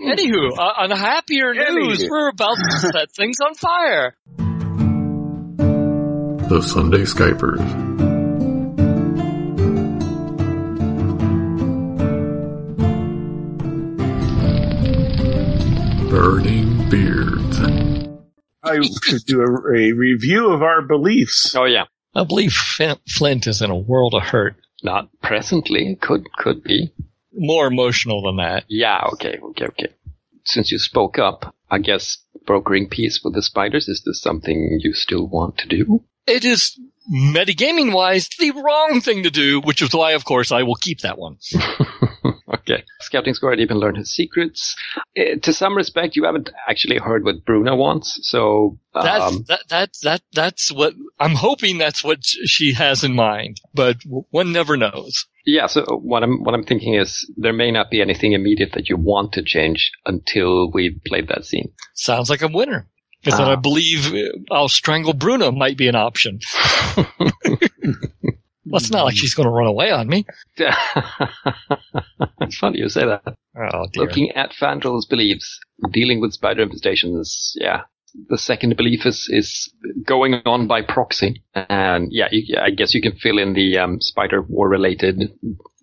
Anywho, uh, on happier news, Anywho. we're about to set things on fire. The Sunday Skypers. Burning Beards. I should do a, a review of our beliefs. Oh yeah, I believe Flint, Flint is in a world of hurt. not presently. Could could be. More emotional than that. Yeah. Okay. Okay. Okay. Since you spoke up, I guess brokering peace with the spiders is this something you still want to do? It is metagaming wise the wrong thing to do, which is why, of course, I will keep that one. okay. Scouting Scoria Deep learned his secrets. Uh, to some respect, you haven't actually heard what Bruna wants, so That's um, that that that that's what I'm hoping. That's what she has in mind, but one never knows. yeah. So what I'm what I'm thinking is there may not be anything immediate that you want to change until we've played that scene. Sounds like a winner. Because then Ah. I believe uh, I'll strangle Bruna might be an option. well, it's not like she's going to run away on me. it's funny you say that. Oh dear. Looking at Fandrel's beliefs, dealing with spider infestations, yeah. The second belief is, is going on by proxy. And yeah, you, I guess you can fill in the um, spider war related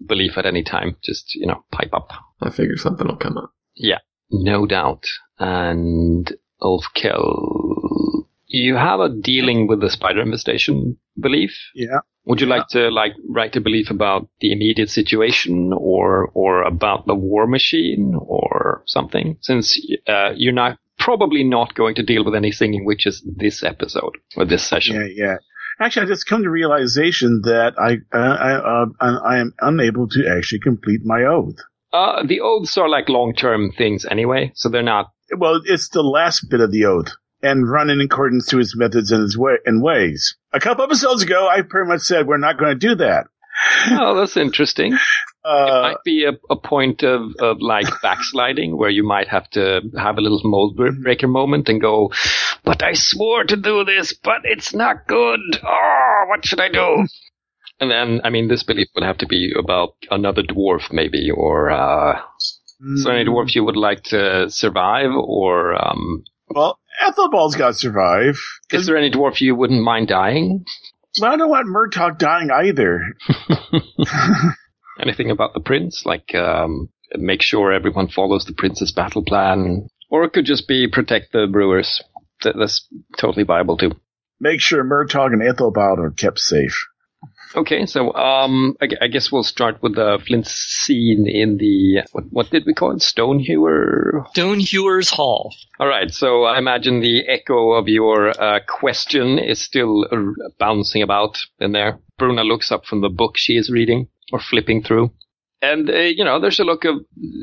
belief at any time. Just, you know, pipe up. I figure something will come up. Yeah, no doubt. And Ulfkel, you have a dealing with the spider infestation belief. Yeah. Would you like to like write a belief about the immediate situation or or about the war machine or something? Since uh, you're not probably not going to deal with any singing witches this episode or this session. Yeah, yeah. Actually, I just come to realization that I uh, I uh, I am unable to actually complete my oath. Uh, the oaths are like long term things anyway, so they're not. Well, it's the last bit of the oath, and run in accordance to his methods and his way and ways. A couple episodes ago, I pretty much said we're not going to do that. Oh, that's interesting. it Uh, might be a, a point of, of like backsliding where you might have to have a little mold breaker moment and go, but I swore to do this, but it's not good. Oh, what should I do? And then, I mean, this belief would have to be about another dwarf, maybe, or uh, is there any dwarf you would like to survive, or um, well, Ethelbald's got to survive. is there any dwarf you wouldn't mind dying? Well, I don't want Murtaugh dying either. Anything about the prince, like um, make sure everyone follows the prince's battle plan, or it could just be protect the brewers. That, that's totally viable too. Make sure Murtaugh and Ethelbald are kept safe. Okay, so um, I, I guess we'll start with the Flint scene in the what, what did we call it? Stonehewer. Stonehewer's Hall. All right, so I imagine the echo of your uh, question is still uh, bouncing about in there. Bruna looks up from the book she is reading or flipping through. And, uh, you know, there's a look of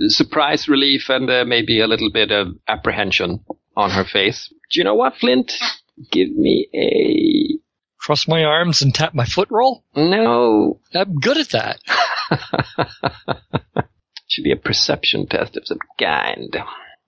surprise, relief, and uh, maybe a little bit of apprehension on her face. Do you know what, Flint? Give me a. Cross my arms and tap my foot roll. No. I'm good at that. Should be a perception test of some kind.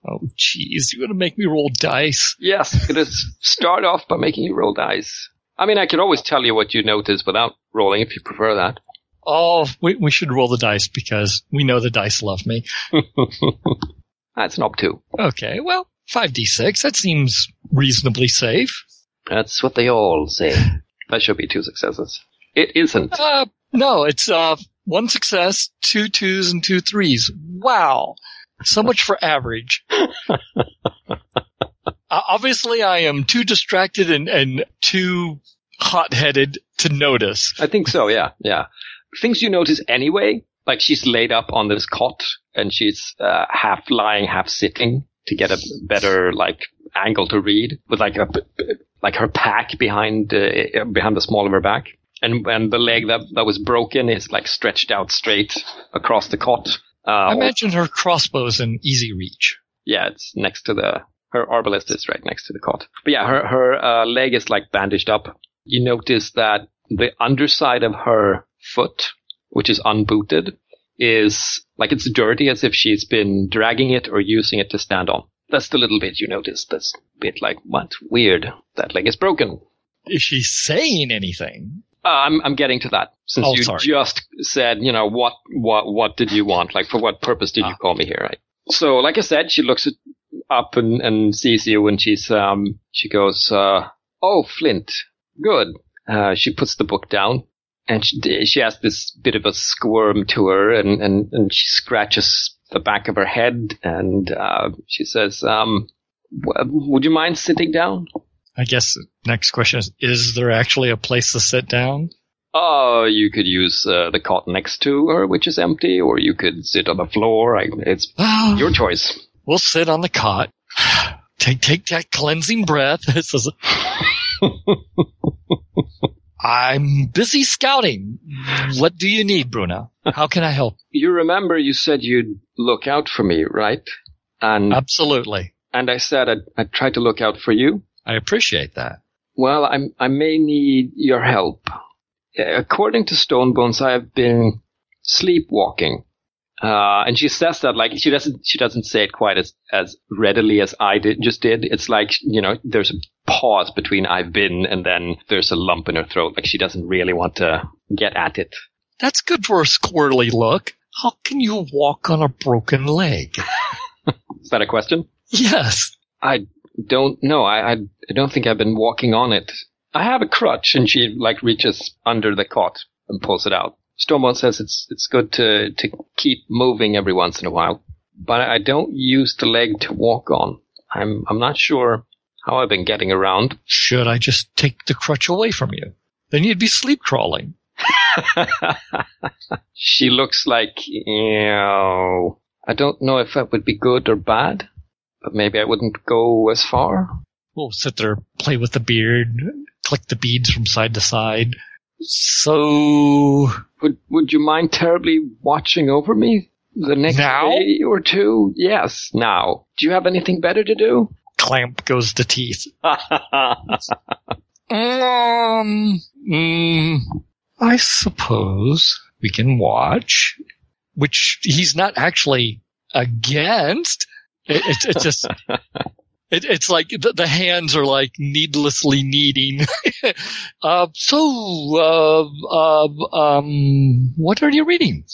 Oh, jeez, you're gonna make me roll dice. Yes, it is. Start off by making you roll dice. I mean, I could always tell you what you notice without rolling if you prefer that. Oh, we, we should roll the dice because we know the dice love me. That's an op two. Okay, well, 5d6, that seems reasonably safe. That's what they all say. That should be two successes. It isn't. Uh, no, it's, uh, one success, two twos, and two threes. Wow. So much for average. Uh, obviously, I am too distracted and, and too hot-headed to notice. I think so, yeah, yeah. Things you notice anyway, like she's laid up on this cot and she's uh, half lying, half sitting to get a better like angle to read with like a like her pack behind uh, behind the small of her back. And and the leg that, that was broken is like stretched out straight across the cot. Uh, I imagine her crossbow's in easy reach. yeah, it's next to the her arbalist is right next to the cot. But yeah, her her uh, leg is like bandaged up. You notice that the underside of her foot, which is unbooted, is like it's dirty as if she's been dragging it or using it to stand on. That's the little bit you notice. That's a bit like what weird. That leg is broken. Is she saying anything? Uh, I'm I'm getting to that since Oh, you sorry. just said you know what what what did you want? Like for what purpose did you Ah. call me here? Right? So, like I said, she looks at, up and, and sees you, and she's um she goes, uh, "Oh, Flint, good." Uh, she puts the book down, and she she has this bit of a squirm to her, and and, and she scratches the back of her head, and uh, she says, um, w- "Would you mind sitting down?" I guess next question is, is there actually a place to sit down? Oh, you could use uh, the cot next to her, which is empty, or you could sit on the floor. I, it's your choice. we'll sit on the cot. Take, take that cleansing breath. This is- I'm busy scouting. What do you need, Bruna? How can I help? You remember you said you'd look out for me, right? And Absolutely. and I said I'd, I'd try to look out for you. I appreciate that. Well, I I may need your help. According to Stonebones, I have been sleepwalking. Uh, and she says that like she doesn't she doesn't say it quite as as readily as I did just did. It's like you know there's a pause between I've been and then there's a lump in her throat. Like she doesn't really want to get at it. That's good for a squirrely look. How can you walk on a broken leg? Is that a question? Yes. I don't know. I, I I don't think I've been walking on it. I have a crutch, and she like reaches under the cot and pulls it out. Stormont says it's it's good to to keep moving every once in a while, but I don't use the leg to walk on. I'm I'm not sure how I've been getting around. Should I just take the crutch away from you? Then you'd be sleep crawling. she looks like you know. I don't know if that would be good or bad, but maybe I wouldn't go as far. We'll sit there, play with the beard, click the beads from side to side. So, Would Would you mind terribly watching over me the next Now? day or two? Yes, now. Do you have anything better to do? clamp goes the teeth. Um, mm, I suppose we can watch, which he's not actually against. It, it's just, it, it's like the, the hands are like needlessly kneading. uh, so, uh, uh, um, what are you reading?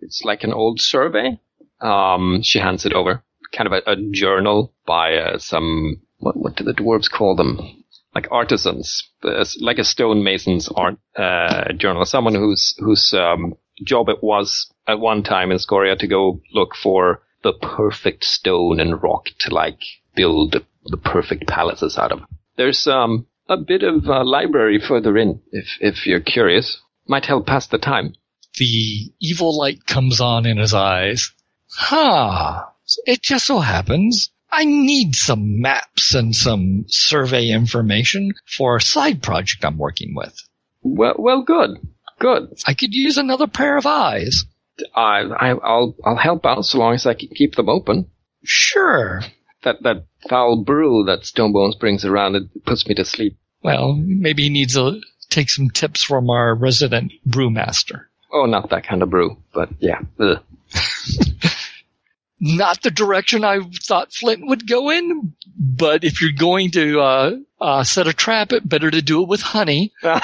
it's like an old survey. Um, she hands it over, kind of a, a journal by uh, some what what do the dwarves call them? Like artisans, Uh, like a stonemason's art uh, journal. Someone whose whose um, job it was at one time in Scoria to go look for the perfect stone and rock to like build the perfect palaces out of. There's um a bit of a library further in, if if you're curious. Might help pass the time. The evil light comes on in his eyes. Huh. It just so happens I need some maps and some survey information for a side project I'm working with. Well, well, good, good. I could use another pair of eyes. I, I, I'll, I'll help out so long as I can keep them open. Sure. That, that foul brew that Stonebones brings around, it puts me to sleep. Well, maybe he needs to take some tips from our resident brewmaster. Oh, not that kind of brew, but yeah. Not the direction I thought Flint would go in, but if you're going to uh, uh, set a trap, it better to do it with honey. well,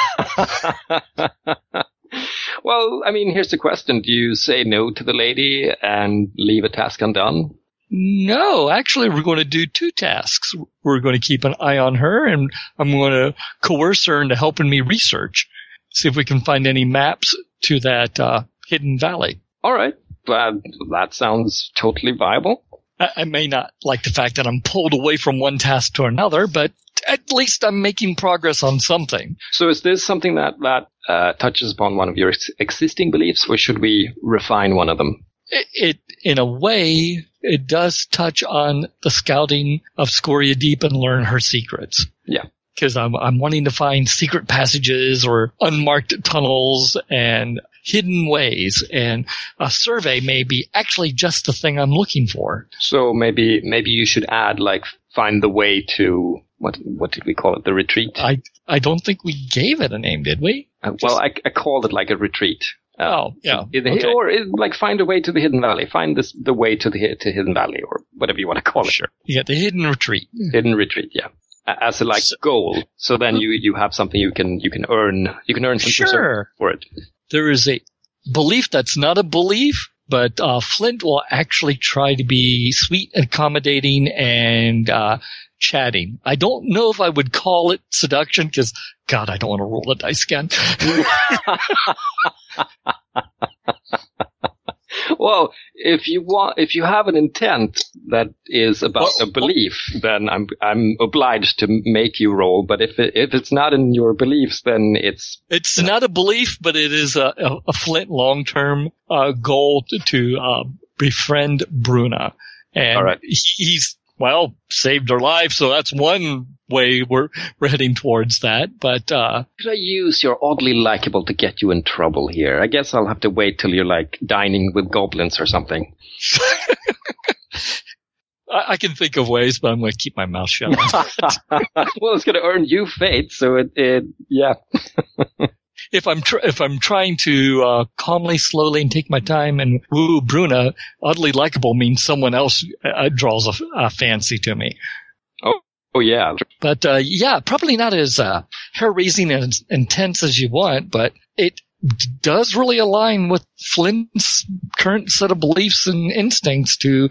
I mean, here's the question: Do you say no to the lady and leave a task undone? No, actually, we're going to do two tasks. We're going to keep an eye on her, and I'm going to coerce her into helping me research, see if we can find any maps to that uh, hidden valley. All right, but that sounds totally viable. I, I may not like the fact that I'm pulled away from one task to another, but at least I'm making progress on something. So, is this something that that uh, touches upon one of your ex- existing beliefs, or should we refine one of them? It, it, in a way, it does touch on the scouting of Scoria Deep and learn her secrets. Yeah. Because I'm, I'm wanting to find secret passages or unmarked tunnels and hidden ways. And a survey may be actually just the thing I'm looking for. So maybe maybe you should add like find the way to what what did we call it? The retreat. I, I don't think we gave it a name, did we? Uh, well, I, I called it like a retreat. Oh, yeah. in Okay. Or like find a way to the hidden valley. Find this the way to the to hidden valley or whatever you want to call it. Sure. You got the hidden retreat. Hidden retreat. Yeah. As a like So- goal. So then you you have something you can you can earn you can earn some Sure. for it. There is a belief that's not a belief but uh, Flint will actually try to be sweet, accommodating, and uh, chatting. I don't know if I would call it seduction because, God, I don't want to roll a dice again. well, if you want, if you have an intent that is about Well- a belief, then I'm I'm obliged to make you roll. But if it, if it's not in your beliefs, then it's It's not a belief, but it is a, a, a Flint long-term uh, goal to, to uh, befriend Bruna. And All right. he- he's, well, saved her life, so that's one way we're, we're heading towards that. But, uh, Should I use your oddly likable to get you in trouble here? I guess I'll have to wait till you're like dining with goblins or something. I, I can think of ways, but I'm going to keep my mouth shut. well, it's going to earn you fate, so it, it yeah. if I'm tr- if I'm trying to uh, calmly, slowly, and take my time and woo Bruna, oddly likable means someone else uh, draws a, a fancy to me. Oh oh yeah, But uh, yeah, probably not as uh, hair raising and intense as you want, but it does really align with Flint's current set of beliefs and instincts to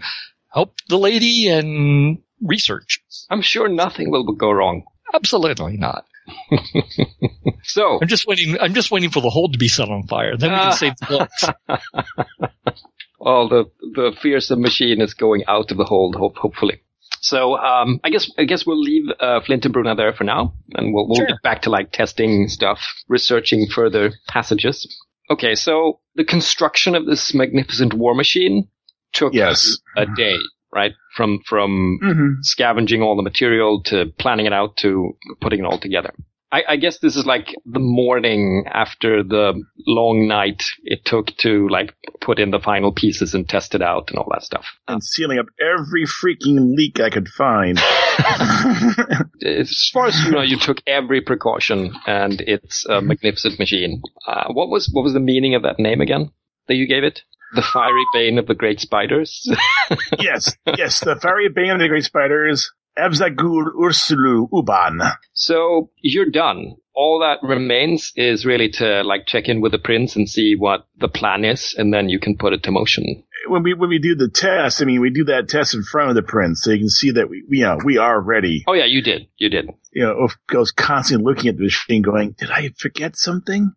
help the lady and research. I'm sure nothing will go wrong. Absolutely not. So, I'm just waiting. I'm just waiting for the hold to be set on fire. Then we can Ah. save the books. well, the the fearsome machine is going out of the hold, hope, hopefully. So, um, I guess I guess we'll leave uh, Flint and Bruna there for now, and we'll we'll Sure. get back to like testing stuff, researching further passages. Okay, so the construction of this magnificent war machine took Yes. a day, right? From from hmm scavenging all the material to planning it out to putting it all together. I, I guess this is like the morning after the long night it took to like put in the final pieces and test it out and all that stuff. And sealing up every freaking leak I could find. As far as you know, you took every precaution, and it's a magnificent machine. Uh, what was what was the meaning of that name again that you gave it? The fiery bane of the great spiders. yes, yes, the fiery bane of the great spiders, Abzagur Ursulu Uban. So you're done. All that remains is really to like check in with the prince and see what the plan is, and then you can put it to motion. When we when we do the test, I mean, we do that test in front of the prince, so you can see that we, we you know we are ready. Oh yeah, you did. You did. You know, of goes constantly looking at the machine, going, "Did I forget something?"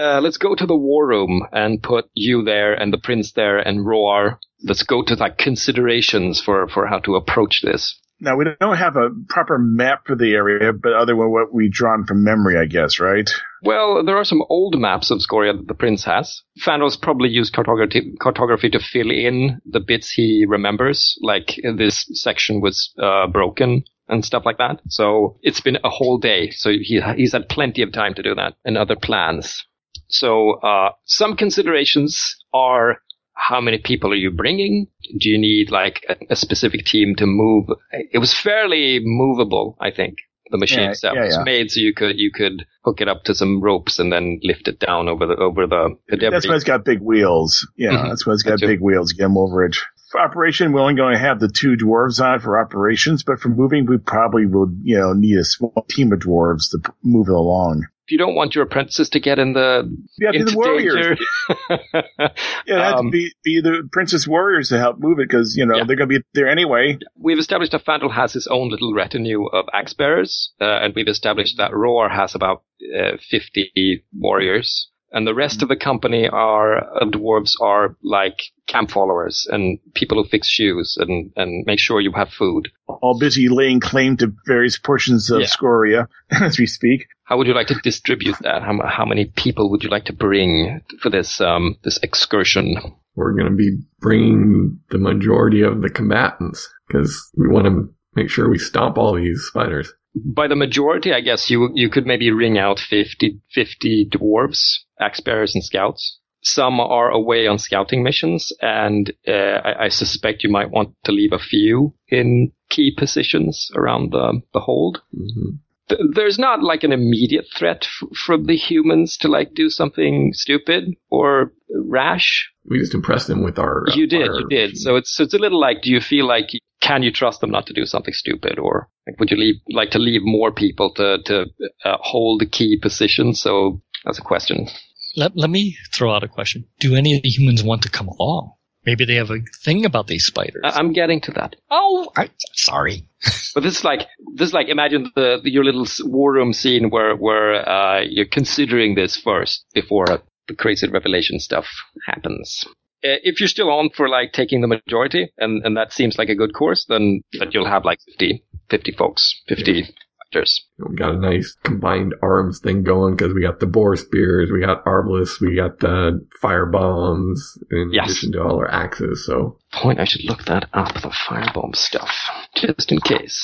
Uh, let's go to the war room and put you there and the prince there and Roar. Let's go to like considerations for for how to approach this. Now we don't have a proper map for the area, but other than what we've drawn from memory, I guess, right? Well, there are some old maps of Scoria that the prince has. Fandos probably used cartography, cartography to fill in the bits he remembers, like this section was uh, broken and stuff like that. So it's been a whole day. So he, he's had plenty of time to do that and other plans. So uh, some considerations are how many people are you bringing? Do you need like a, a specific team to move? It was fairly movable, I think. The machine Yeah, itself yeah, was yeah. made so you could you could hook it up to some ropes and then lift it down over the over the, the debris. That's why it's got big wheels. Yeah, Mhm. that's why it's got Gotcha. big wheels to get them over it. For operation, we're only going to have the two dwarves on for operations, but for moving, we probably will, you know, need a small team of dwarves to move it along. if you don't want your apprentices to get in the Yeah, be into the warriors. danger, Yeah, it had Um, to be, be the princess warriors to help move it because, you know, Yeah. they're going to be there anyway. we've established that Fandrel has his own little retinue of axe bearers, uh, and we've established that Roar has about uh, 50 warriors. And the rest of the company are uh, dwarves are like camp followers and people who fix shoes and, and make sure you have food. All busy laying claim to various portions of Yeah. Scoria as we speak. How would you like to distribute that? How, how many people would you like to bring for this um, this excursion? We're going to be bringing the majority of the combatants because we want to make sure we stop all these spiders. By the majority, I guess you you could maybe ring out 50, 50 dwarves, axe bearers, and scouts. Some are away on scouting missions, and uh, I, I suspect you might want to leave a few in key positions around the, the hold. hmm Th- There's not like an immediate threat f- from the humans to like do something stupid or rash. We just impressed them with our. You did, our- you did. So it's so it's a little like, do you feel like can you trust them not to do something stupid, or like, would you leave like to leave more people to to uh, hold the key position? So that's a question. Let, let me throw out a question. Do any of the humans want to come along? Maybe they have a thing about these spiders. I- I'm getting to that. oh, I, sorry. But this is like this is like imagine the, the your little war room scene where where uh, you're considering this first before the crazy revelation stuff happens. Uh, if you're still on for like taking the majority, and, and that seems like a good course, then that you'll have like 50, 50 folks, 50 fighters. We got a nice combined arms thing going because we got the boar spears, we got arbalists, we got the fire bombs, in Yes. addition to all our axes. So Point, I should look that up, the firebomb stuff, just in case.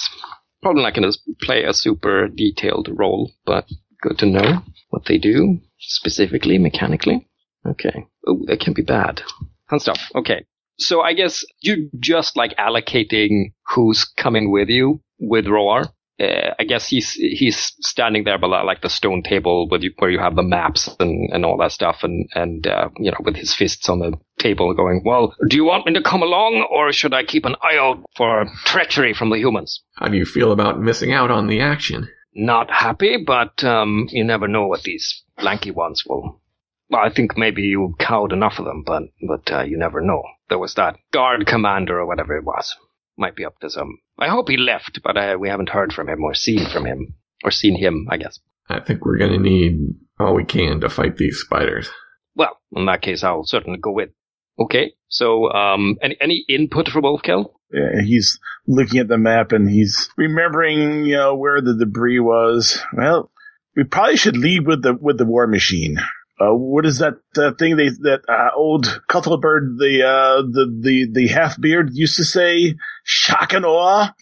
Probably not going to play a super detailed role, but good to know what they do specifically, mechanically. Okay. Oh, that can be bad. Fun stuff. Okay. So I guess you're just like allocating who's coming with you with Roar. Uh, I guess he's he's standing there by like the stone table with you, where you have the maps and, and all that stuff, and and uh, you know with his fists on the table, going, "Well, do you want me to come along, or should I keep an eye out for treachery from the humans?" how do you feel about missing out on the action? Not happy, but um, you never know what these lanky ones will. Well, I think maybe you cowed enough of them, but but uh, you never know. There was that guard commander or whatever it was. Might be up to some. I hope he left, but uh, we haven't heard from him or seen from him or seen him. I guess. I think we're gonna need all we can to fight these spiders. Well, in that case, I'll certainly go with. Okay, so um, any any input for Wolfkill? Yeah, he's looking at the map and he's remembering, you know, where the debris was. Well, we probably should lead with the with the war machine. Uh, what is that uh, thing they that uh, old Cuttlebird, the uh, the the the half beard used to say? Shock and awe.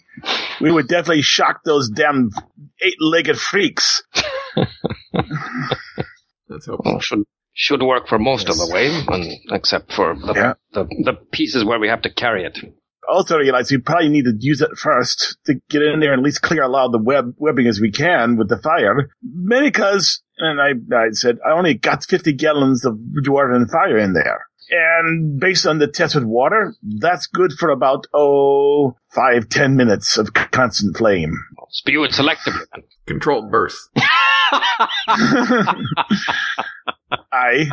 We would definitely shock those damn eight legged freaks. Let's hope. Well, should should work for most of the way, and, except for the, Yeah. the the pieces where we have to carry it. Also realize we probably need to use it first to get in there and at least clear a lot of the web webbing as we can with the fire. Mainly because, and I, I said, I only got 50 gallons of dwarven fire in there. And based on the test with water, that's good for about, oh, five, ten minutes of constant flame. Spew it selectively. Controlled bursts. I,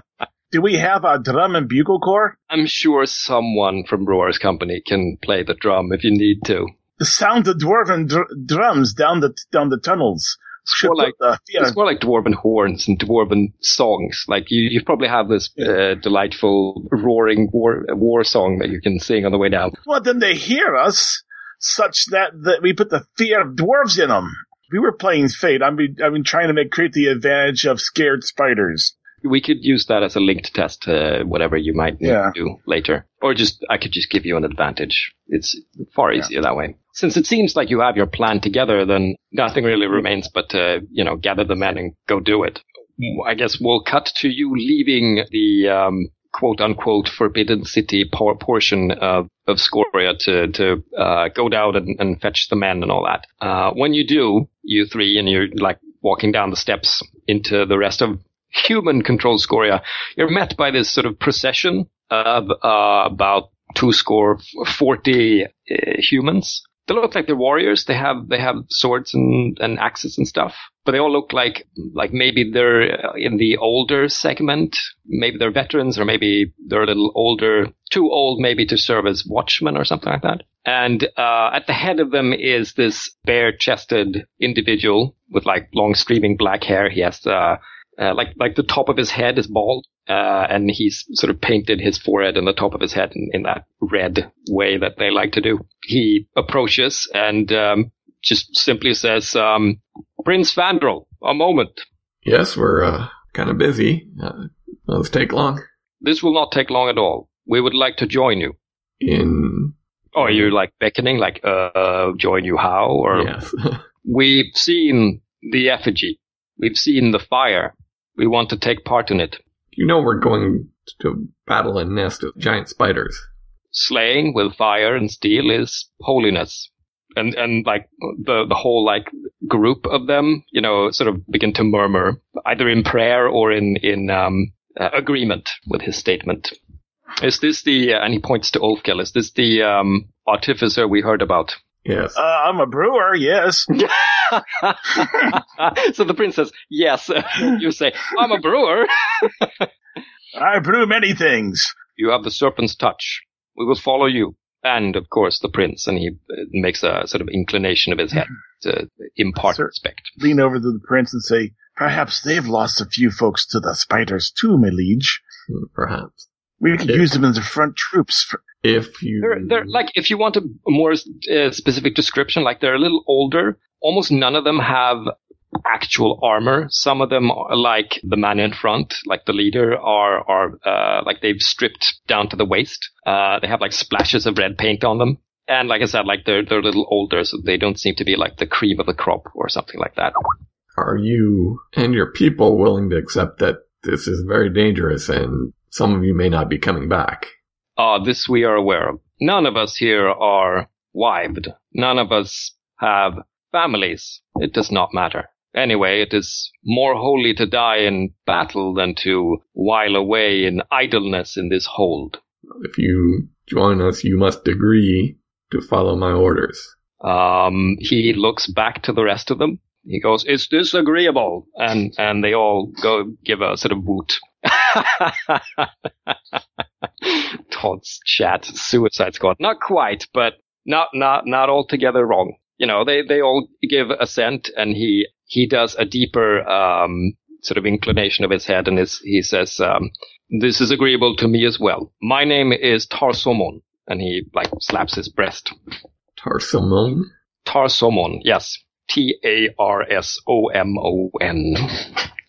do we have a drum and bugle corps? I'm sure someone from Roar's company can play the drum if you need to. The sound of dwarven dr- drums down the, down the tunnels. Should more like- the fear It's more like dwarven horns and dwarven songs. Like you, you probably have this uh, delightful roaring war war song that you can sing on the way down. Well, then they hear us such that, that we put the fear of dwarves in them. We were playing Fate. I've been, I've been trying to make create the advantage of scared spiders. We could use that as a linked test to whatever you might Yeah. do later. Or just, I could just give you an advantage. It's far Yeah. easier that way. Since it seems like you have your plan together, then nothing really remains but to, you know, gather the men and go do it. I guess we'll cut to you leaving the, um, quote unquote forbidden city por- portion of, of Scoria to, to, uh, go down and, and fetch the men and all that. Uh, when you do, you three, and you're like walking down the steps into the rest of human controlled Scoria, you're met by this sort of procession of uh, about two score forty uh, humans. They look like they're warriors. They have they have swords and, and axes and stuff, but they all look like like maybe they're uh, in the older segment. Maybe they're veterans, or maybe they're a little older, too old maybe to serve as watchmen or something like that. And uh, at the head of them is this bare-chested individual with like long streaming black hair. He has uh, uh, like like the top of his head is bald, uh, and he's sort of painted his forehead and the top of his head in, in that red way that they like to do. He approaches and um, just simply says, um, "Prince Fandrel, a moment. Yes, we're uh, kind of busy. Uh, let's take long. This will not take long at all. We would like to join you." In Oh, you're like beckoning, like, uh, join you how? Or yes, we've seen the effigy. We've seen the fire. We want to take part in it. you know we're going to battle a nest of giant spiders. slaying with fire and steel is holiness. And, and like the, the whole like group of them, you know, sort of begin to murmur either in prayer or in, in, um, uh, agreement with his statement. Is this the, uh, and he points to Ulfkel, is this the, um, artificer we heard about? Yes. Uh, I'm a brewer, yes. so the prince says, yes. you say, I'm a brewer. I brew many things. You have the serpent's touch. We will follow you. And of course, the prince. And he uh, makes a sort of inclination of his head to impart Sir. respect. Lean over to the prince and say, Perhaps they've lost a few folks to the spiders too, my liege. Perhaps. We could Yeah. use them as the front troops. For- If you. They're, they're like, if you want a more uh, specific description, like they're a little older. Almost none of them have actual armor. Some of them are like the man in front, like the leader, are are uh, like they've stripped down to the waist. Uh, they have like splashes of red paint on them. And like I said, like they're they're a little older, so they don't seem to be like the cream of the crop or something like that. Are you and your people willing to accept that this is very dangerous and some of you may not be coming back? Ah, this we are aware of. None of us here are wived. None of us have families. It does not matter. Anyway, it is more holy to die in battle than to while away in idleness in this hold. If you join us, you must agree to follow my orders. Um, he looks back to the rest of them. He goes, "Is this agreeable?" And and they all go give a sort of woot. Todd's chat, Suicide Squad. Not quite, but not not not altogether wrong. You know, they they all give assent, and he he does a deeper um, sort of inclination of his head, and his, he says, um, "This is agreeable to me as well. My name is Tarsomon," and he like slaps his breast. Tarsamon? Tarsomon, yes. T A R S O M O N.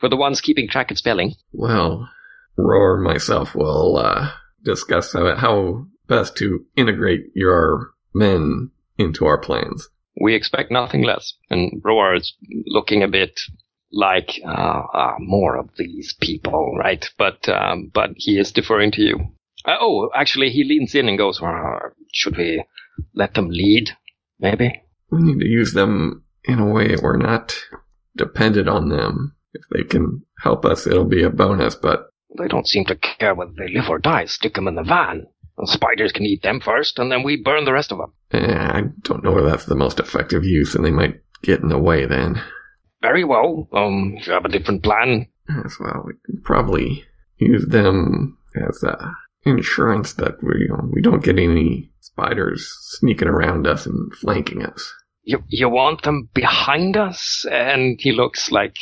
For the ones keeping track of spelling. Well, Roar and myself will uh, discuss how, best to integrate your men into our plans. We expect nothing less. And Roar is looking a bit like uh, uh, more of these people, right? But um, but he is deferring to you. Uh, oh, actually, he leans in and goes, "Should we let them lead? Maybe." We need to use them in a way we're not dependent on them. If they can help us, it'll be a bonus, but They don't seem to care whether they live or die. Stick them in the van. The spiders can eat them first, and then we burn the rest of them. eh, I don't know whether that's the most effective use, and they might get in the way then. Very well. Um, if you have a different plan, As well, we can probably use them as uh, insurance that we, you know, we don't get any spiders sneaking around us and flanking us. you you want them behind us? And he looks like,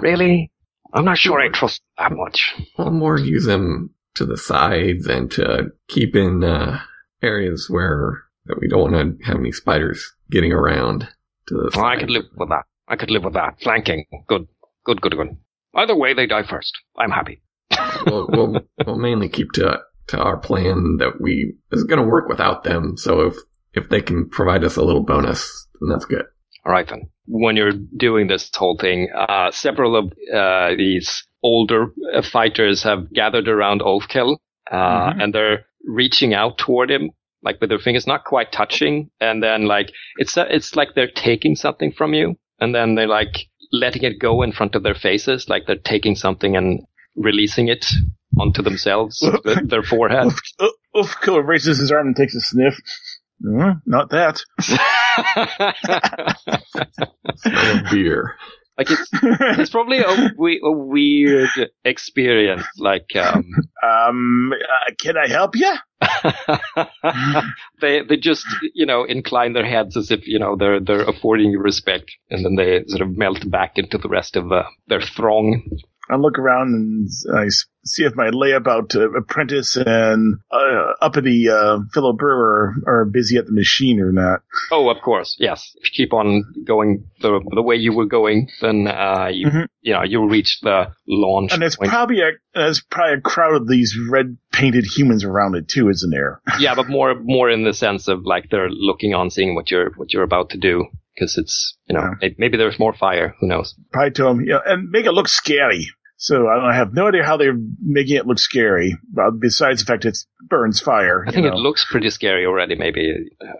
really? I'm not sure I trust that much. I'll more use them to the sides and to keep in uh, areas where that we don't want to have any spiders getting around to the Well, I could live with that. I could live with that. Flanking. Good. Good, good, good. Either way, they die first. I'm happy. we'll, we'll, we'll mainly keep to to our plan that we is going to work without them. So if if they can provide us a little bonus, then that's good. All right then. When you're doing this whole thing, uh, several of uh, these older uh, fighters have gathered around Ulfkel, uh, Mhm. and they're reaching out toward him, like with their fingers, not quite touching, and then like it's uh, it's like they're taking something from you, and then they're like letting it go in front of their faces, like they're taking something and releasing it onto themselves, th- their forehead. Oof, oof, raises his arm and takes a sniff. Uh, not that. Smell beer. like it's it's probably a, we- a weird experience. Like um, um, uh, can I help you? they they just you know incline their heads as if you know they're they're affording you respect, and then they sort of melt back into the rest of uh, their throng. I look around and I see if my layabout uh, apprentice and uh, uppity uh, fellow brewer are busy at the machine or not. Oh, of course, yes. If you keep on going the the way you were going, then uh, you Mhm. you know you'll reach the launch. And there's point. probably a there's probably a crowd of these red painted humans around it too, isn't there? yeah, but more more in the sense of like they're looking on, seeing what you're what you're about to do, because it's you know Yeah. maybe there's more fire. Who knows? Probably to them, know, and make it look scary. So I, don't, I have no idea how they're making it look scary. But besides the fact it burns fire. I you think know. it looks pretty scary already. Maybe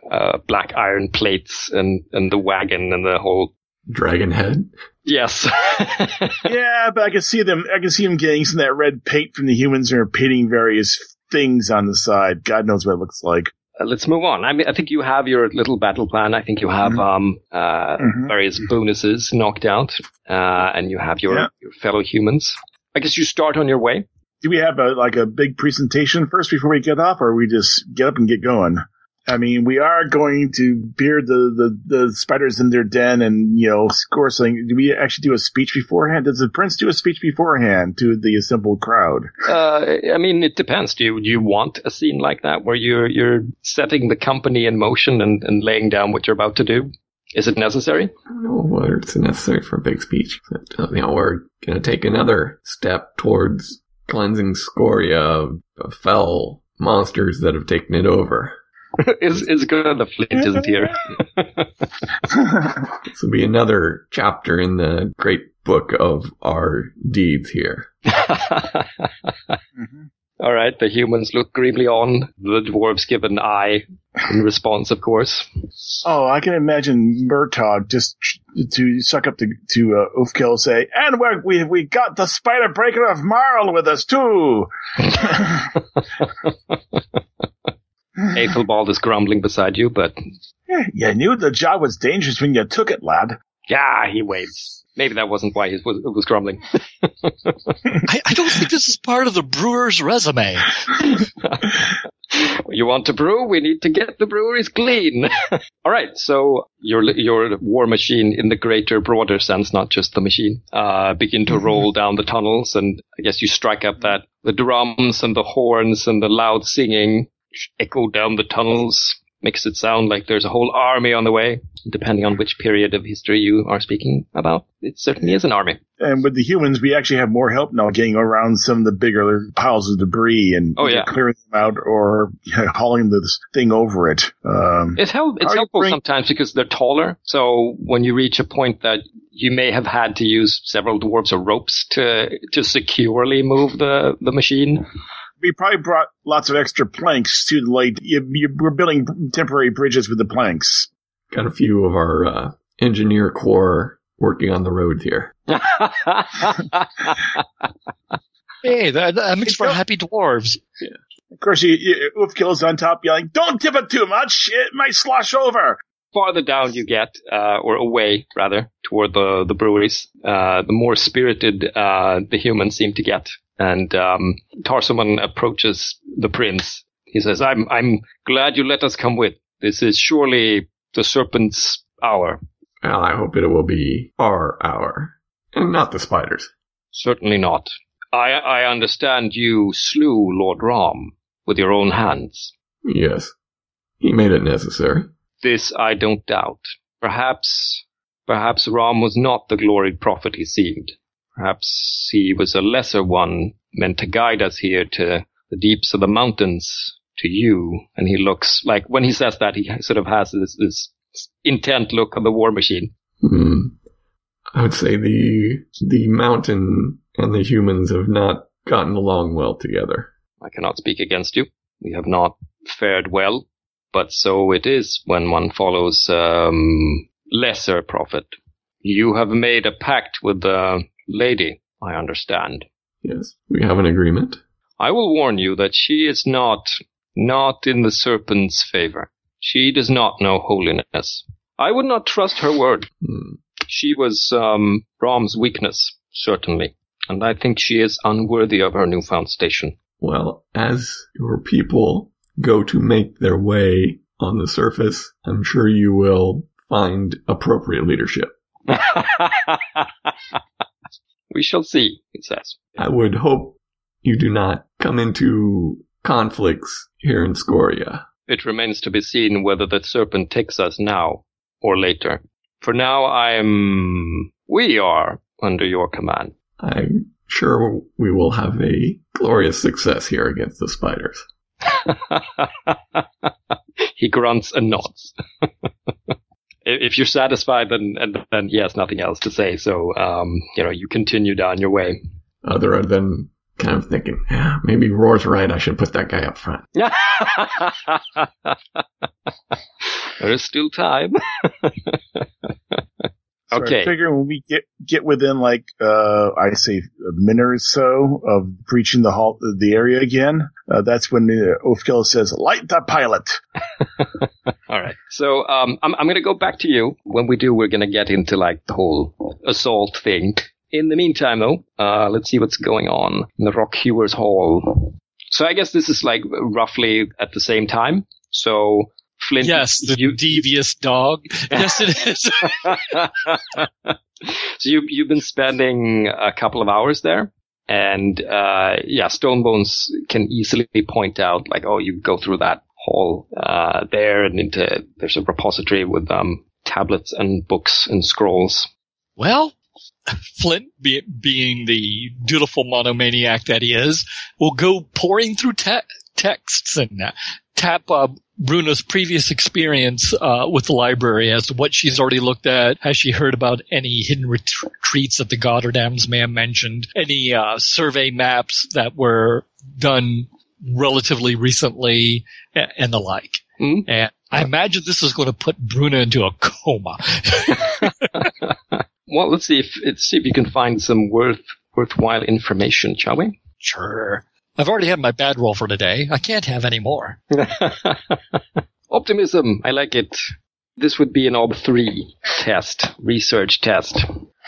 uh, black iron plates and and the wagon and the whole. Dragon head. Yes. yeah, but I can see them. I can see them getting some of that red paint from the humans and are painting various things on the side. God knows what it looks like. Uh, let's move on. I mean, I think you have your little battle plan. I think you have um, uh, Mhm. various bonuses knocked out, uh, and you have your, Yeah. your fellow humans. I guess you start on your way. Do we have a, like a big presentation first before we get off, or we just get up and get going? I mean, we are going to beard the, the, the spiders in their den and, you know, score something. Do we actually do a speech beforehand? Does the prince do a speech beforehand to the assembled crowd? Uh, I mean, it depends. Do you, do you want a scene like that where you're you're setting the company in motion and, and laying down what you're about to do? Is it necessary? I don't know whether it's necessary for a big speech. But, uh, you know, we're going to take another step towards cleansing Scoria of, of fell monsters that have taken it over. is is good the flint isn't here. This will be another chapter in the great book of our deeds here. Mhm. All right, the humans look grimly on. The dwarves give an eye in response, of course. Oh, I can imagine Murtaugh just to suck up to to uh, Ulfkel say, and we're, we we got the spider breaker of Marl with us too. Ethelbald is grumbling beside you, but Yeah, you knew the job was dangerous when you took it, lad. yeah, he waves. Maybe that wasn't why he was, was grumbling. I, I don't think this is part of the brewer's resume. you want to brew? We need to get the breweries clean. All right, so your your war machine in the greater, broader sense, not just the machine, uh, begin to roll down the tunnels, and I guess you strike up that the drums and the horns and the loud singing echo down the tunnels. Makes it sound like there's a whole army on the way, depending on which period of history you are speaking about. It certainly is an army. And with the humans, we actually have more help now getting around some of the bigger piles of debris and Oh, yeah. clearing them out or hauling this thing over it. Um, It's help. It's helpful bring- sometimes because they're taller. So when you reach a point that you may have had to use several dwarves or ropes to to securely move the the machine. We probably brought lots of extra planks to like you, you, we're building temporary bridges with the planks. Got a few of our uh, engineer corps working on the road here. Hey, that, that makes for happy dwarves. Of course, you, you, Ulfkel's on top yelling, "Don't tip it too much; it might slosh over." Farther down you get, uh, or away rather, toward the the breweries, uh, the more spirited uh, the humans seem to get. And um, Tarsomon approaches the prince. He says, "I'm I'm glad you let us come with. This is surely the serpent's hour." Well, I hope it will be our hour, and not the spiders. Certainly not. I, I understand you slew Lord Ram with your own hands. Yes, he made it necessary. This I don't doubt. Perhaps, perhaps Ram was not the gloried prophet he seemed. Perhaps he was a lesser one meant to guide us here to the deeps of the mountains, to you. And he looks like, when he says that, he sort of has this, this intent look of the war machine. Hmm. I would say the the mountain and the humans have not gotten along well together. I cannot speak against you. We have not fared well, but so it is when one follows um, lesser prophet. You have made a pact with the lady, I understand. Yes, we have an agreement. I will warn you that she is not not in the serpent's favor. She does not know holiness. I would not trust her word. Hmm. She was um, Ram's weakness, certainly, and I think she is unworthy of her newfound station. Well, as your people go to make their way on the surface, I'm sure you will find appropriate leadership. we shall see, he says. I would hope you do not come into conflicts here in Scoria. It remains to be seen whether the serpent takes us now or later. For now, I'm. We are under your command. I'm sure we will have a glorious success here against the spiders. he grunts and nods. if you're satisfied, then and then he has nothing else to say. So, um, you know, you continue down your way. Other than kind of thinking, yeah, maybe Roar's right. I should put that guy up front. there is still time. So Okay. I figure when we get get within like uh I say a minute or so of breaching the halt the area again, uh, that's when uh, Ulfkel says, "Light the pilot." All right. So um, I'm I'm gonna go back to you. When we do, we're gonna get into like the whole assault thing. In the meantime, though, uh, let's see what's going on in the Rock Hewers Hall. So I guess this is like roughly at the same time. So Flint, Yes, the you, devious dog. Yes, it is. so you you've been spending a couple of hours there, and uh, yeah, Stonebones can easily point out like, oh, you go through that hall uh, there, and into there's a repository with um, tablets and books and scrolls. Well, Flint, be, being the dutiful monomaniac that he is, will go pouring through te- texts and uh, tap uh, Bruna's previous experience uh, with the library as to what she's already looked at. Has she heard about any hidden retreats that the Goddardams may have mentioned? Any uh, survey maps that were done relatively recently a- and the like? Hmm? And I imagine this is going to put Bruna into a coma. Well, let's see if let's see if you can find some worth worthwhile information, shall we? Sure. I've already had my bad roll for today. I can't have any more. Optimism, I like it. This would be an OB three test, research test,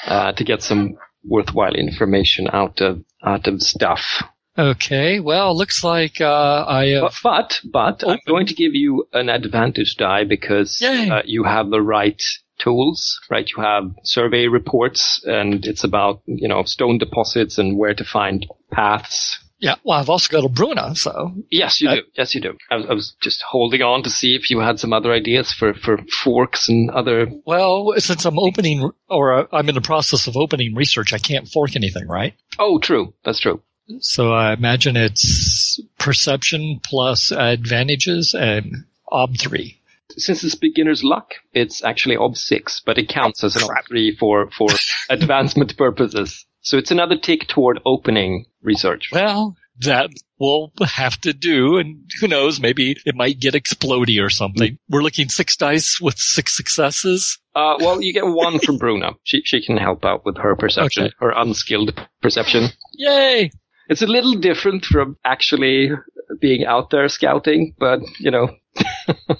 uh, to get some worthwhile information out of out of stuff. Okay, well, looks like uh, I have. But but, but I'm going to give you an advantage die because uh, you have the right tools, right? You have survey reports, and it's about you know stone deposits and where to find paths. Yeah, well, I've also got a Bruna, so. Yes, you Uh, do. Yes, you do. I was, I was just holding on to see if you had some other ideas for, for forks and other. Well, since I'm opening, or uh, I'm in the process of opening research, I can't fork anything, right? Oh, true. That's true. So I imagine it's perception plus advantages and ob three. Since it's beginner's luck, it's actually ob six, but it counts as an ob three for for advancement purposes. So it's another tick toward opening research. Well, that will have to do, and who knows, maybe it might get explodey or something. We're looking six dice with six successes. Uh, well, you get one from Bruna. She she can help out with her perception, Okay. her unskilled perception. Yay! It's a little different from actually being out there scouting, but you know,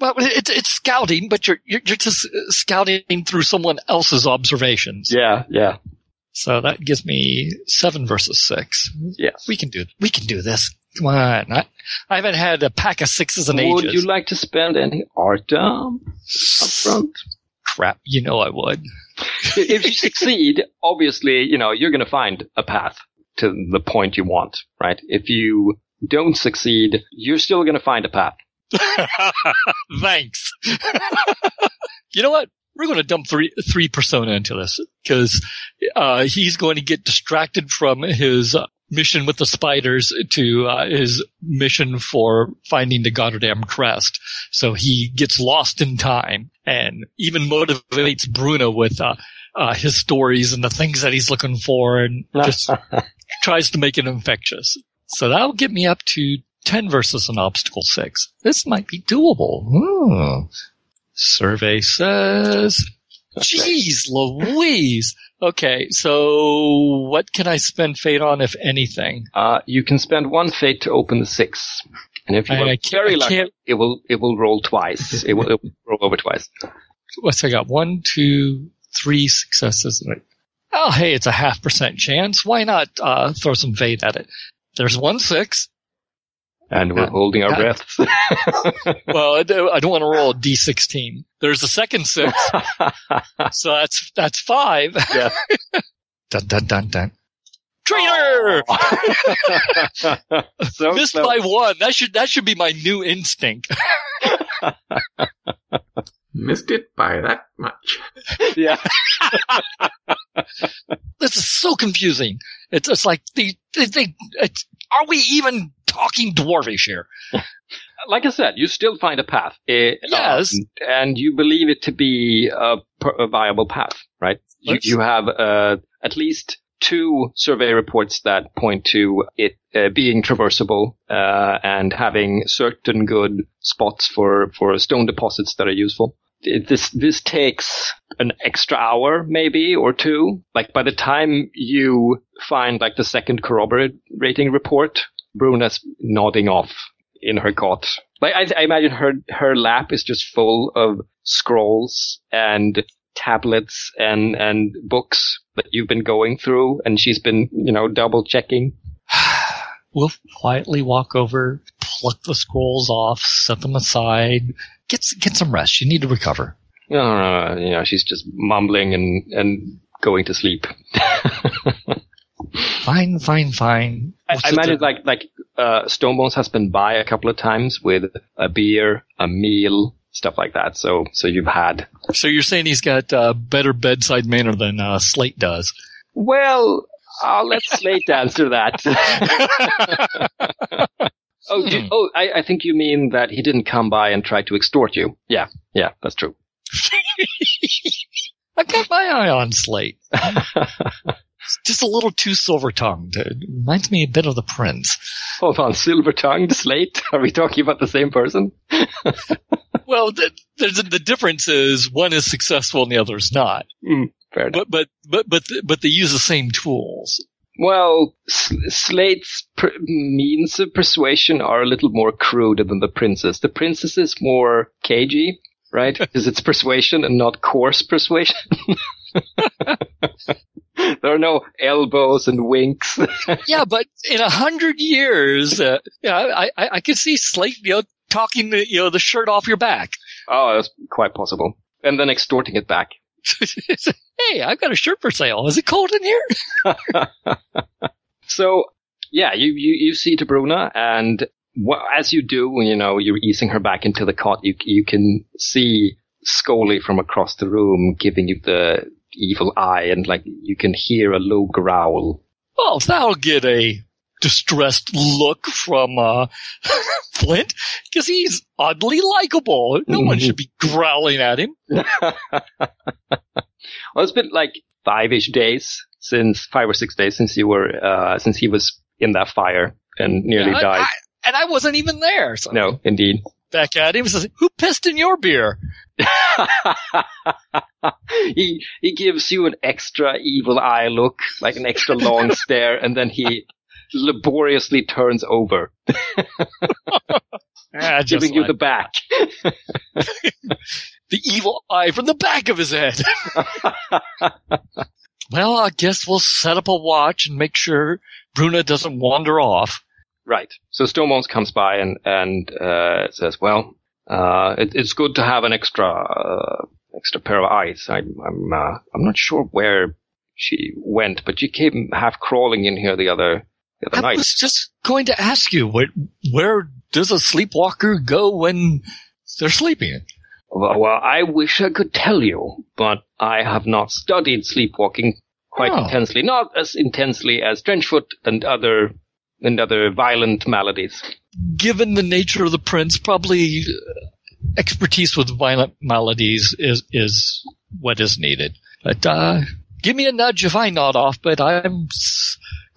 Well, it's it's scouting, but you're you're, just scouting through someone else's observations. yeah, yeah, So that gives me seven versus six. yes. We can do we can do this. Come on, I, I haven't had a pack of sixes in Would ages. Would you like to spend any art um, up front? Crap, you know I would. if you succeed, obviously, you know, you're going to find a path to the point you want, right? If you don't succeed, you're still going to find a path. Thanks. you know what? We're going to dump three three persona into this because uh, he's going to get distracted from his mission with the spiders to uh, his mission for finding the Goddardam crest. So he gets lost in time and even motivates Bruna with uh, uh, his stories and the things that he's looking for, and just tries to make it infectious. So that'll get me up to 10 versus an obstacle 6. This might be doable. Hmm. Survey says, Jeez Louise. Okay, so what can I spend fate on, if anything? Uh, you can spend one fate to open the six. And if you I- are I can't- very lucky, it will, it will roll twice. It will, it will roll over twice. What's I got? One, two, three successes. Oh, hey, it's a half percent chance. Why not uh, throw some fate at it? There's one six. And we're Uh, holding our uh, breaths. Well, I don't, I don't want to roll a d16. There's a second six, so that's that's five. Yeah. dun dun dun dun. Traitor! so Missed close. by one. That should that should be my new instinct. Missed it by that much. yeah. This is so confusing. It's it's like they they, they it's, are we even talking dwarfish here? like I said, you still find a path. Eh, Yes. um, and you believe it to be a, a viable path, right? You, you have uh, at least two survey reports that point to it uh, being traversable uh, and having certain good spots for, for stone deposits that are useful. It, this this takes an extra hour, maybe or two. Like by the time you find like the second corroborating report, Bruna's nodding off in her cot. Like I, I imagine her her lap is just full of scrolls and tablets and and books that you've been going through, and she's been you know double checking. We'll quietly walk over, pluck the scrolls off, set them aside, get get some rest. You need to recover. Uh, you know, she's just mumbling and and going to sleep. Fine, fine, fine. I, I imagine like like uh, Stonebones has been by a couple of times with a beer, a meal, stuff like that. So so you've had. So you're saying he's got uh, better bedside manner than uh, Slate does? Well, I'll let Slate answer that. oh, Hmm. did, oh, I, I think you mean that he didn't come by and try to extort you. Yeah, yeah, that's true. I got my eye on Slate. Just a little too silver tongued. It reminds me a bit of the prince. Hold on, silver tongued Slate. Are we talking about the same person? Well, the, the, the difference is one is successful and the other is not. Hmm, fair enough. But but but but but they use the same tools. Well, Slate's per- means of persuasion are a little more crude than the princess. The princess is more cagey, right? Because it's persuasion and not coarse persuasion. there are no elbows and winks. Yeah, but in a hundred years, uh, yeah, I, I I could see Slate, you know, talking the you know the shirt off your back. oh, that's quite possible. And then extorting it back. hey, I've got a shirt for sale. Is it cold in here? So, yeah, you, you, you see to Bruna, and wha as you do, you know, you're easing her back into the cot, you, you can see Scully from across the room giving you the evil eye, and like, you can hear a low growl. Well, that'll get a distressed look from uh, Flint because he's oddly likable. No one should be growling at him. Well, it's been like five-ish days since, five or six days since you were, uh, since he was in that fire and nearly Yeah, I- died. I- and I wasn't even there. So no, indeed. Back at him says, "Who pissed in your beer?" he he gives you an extra evil eye look, like an extra long stare, and then he laboriously turns over, Ah, giving you the back. the evil eye from the back of his head. well, I guess we'll set up a watch and make sure Bruna doesn't wander off. Right. So Stonebones comes by and and uh, says, "Well, uh, it, it's good to have an extra uh, extra pair of eyes. I'm I'm uh, I'm not sure where she went, but she came half crawling in here the other the other I night." I was just going to ask you, where, where does a sleepwalker go when they're sleeping? Well, well, I wish I could tell you, but I have not studied sleepwalking quite Oh. intensely, not as intensely as Trenchfoot and other and other violent maladies. Given the nature of the prince, probably uh, expertise with violent maladies is is what is needed. But uh, give me a nudge if I nod off. But I'm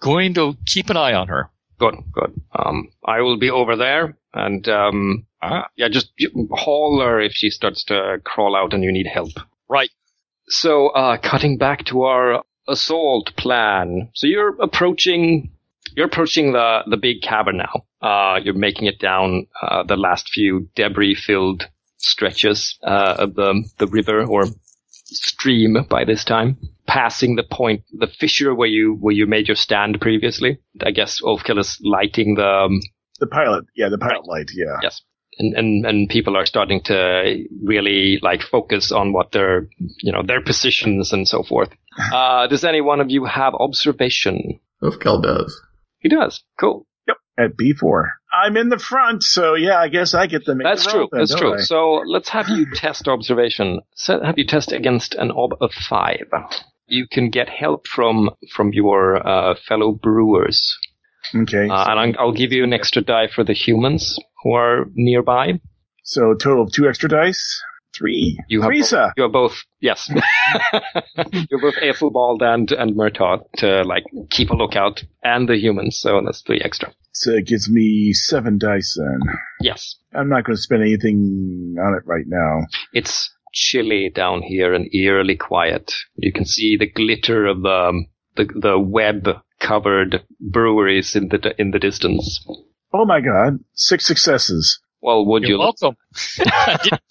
going to keep an eye on her. Good, good. Um, I will be over there, and um, Ah. yeah, just haul her if she starts to crawl out and you need help. Right. So, uh, cutting back to our assault plan. So you're approaching, you're approaching the, the big cavern now. Uh, you're making it down, uh, the last few debris filled stretches, uh, of the, the river or stream by this time. Passing the point, the fissure where you, where you made your stand previously. I guess Ulfkel is lighting the, um, The pilot, yeah, the pilot light, yeah. Yes. And, and, and people are starting to really like focus on what their, you know, their positions and so forth. Uh, does any one of you have observation? Ulfkel does. He does. Cool. Yep. At B4. I'm in the front, so yeah, I guess I get the make That's true. then, That's true. I? So let's have you test observation. So have you test against an ob of five. You can get help from, from your, uh, fellow brewers. Okay. Uh, and I'm, I'll give you an extra die for the humans who are nearby. so total of two extra dice. Three. You have Teresa. You're both, yes. You're both Ethelbald and, and Murtaugh to like keep a lookout and the humans, so that's three extra. So it gives me seven dice then. Yes. I'm not going to spend anything on it right now. It's chilly down here and eerily quiet. You can see the glitter of um, the, the, the web covered breweries in the, in the distance. Oh my god, six successes. Well, would You're you? welcome. I, didn't,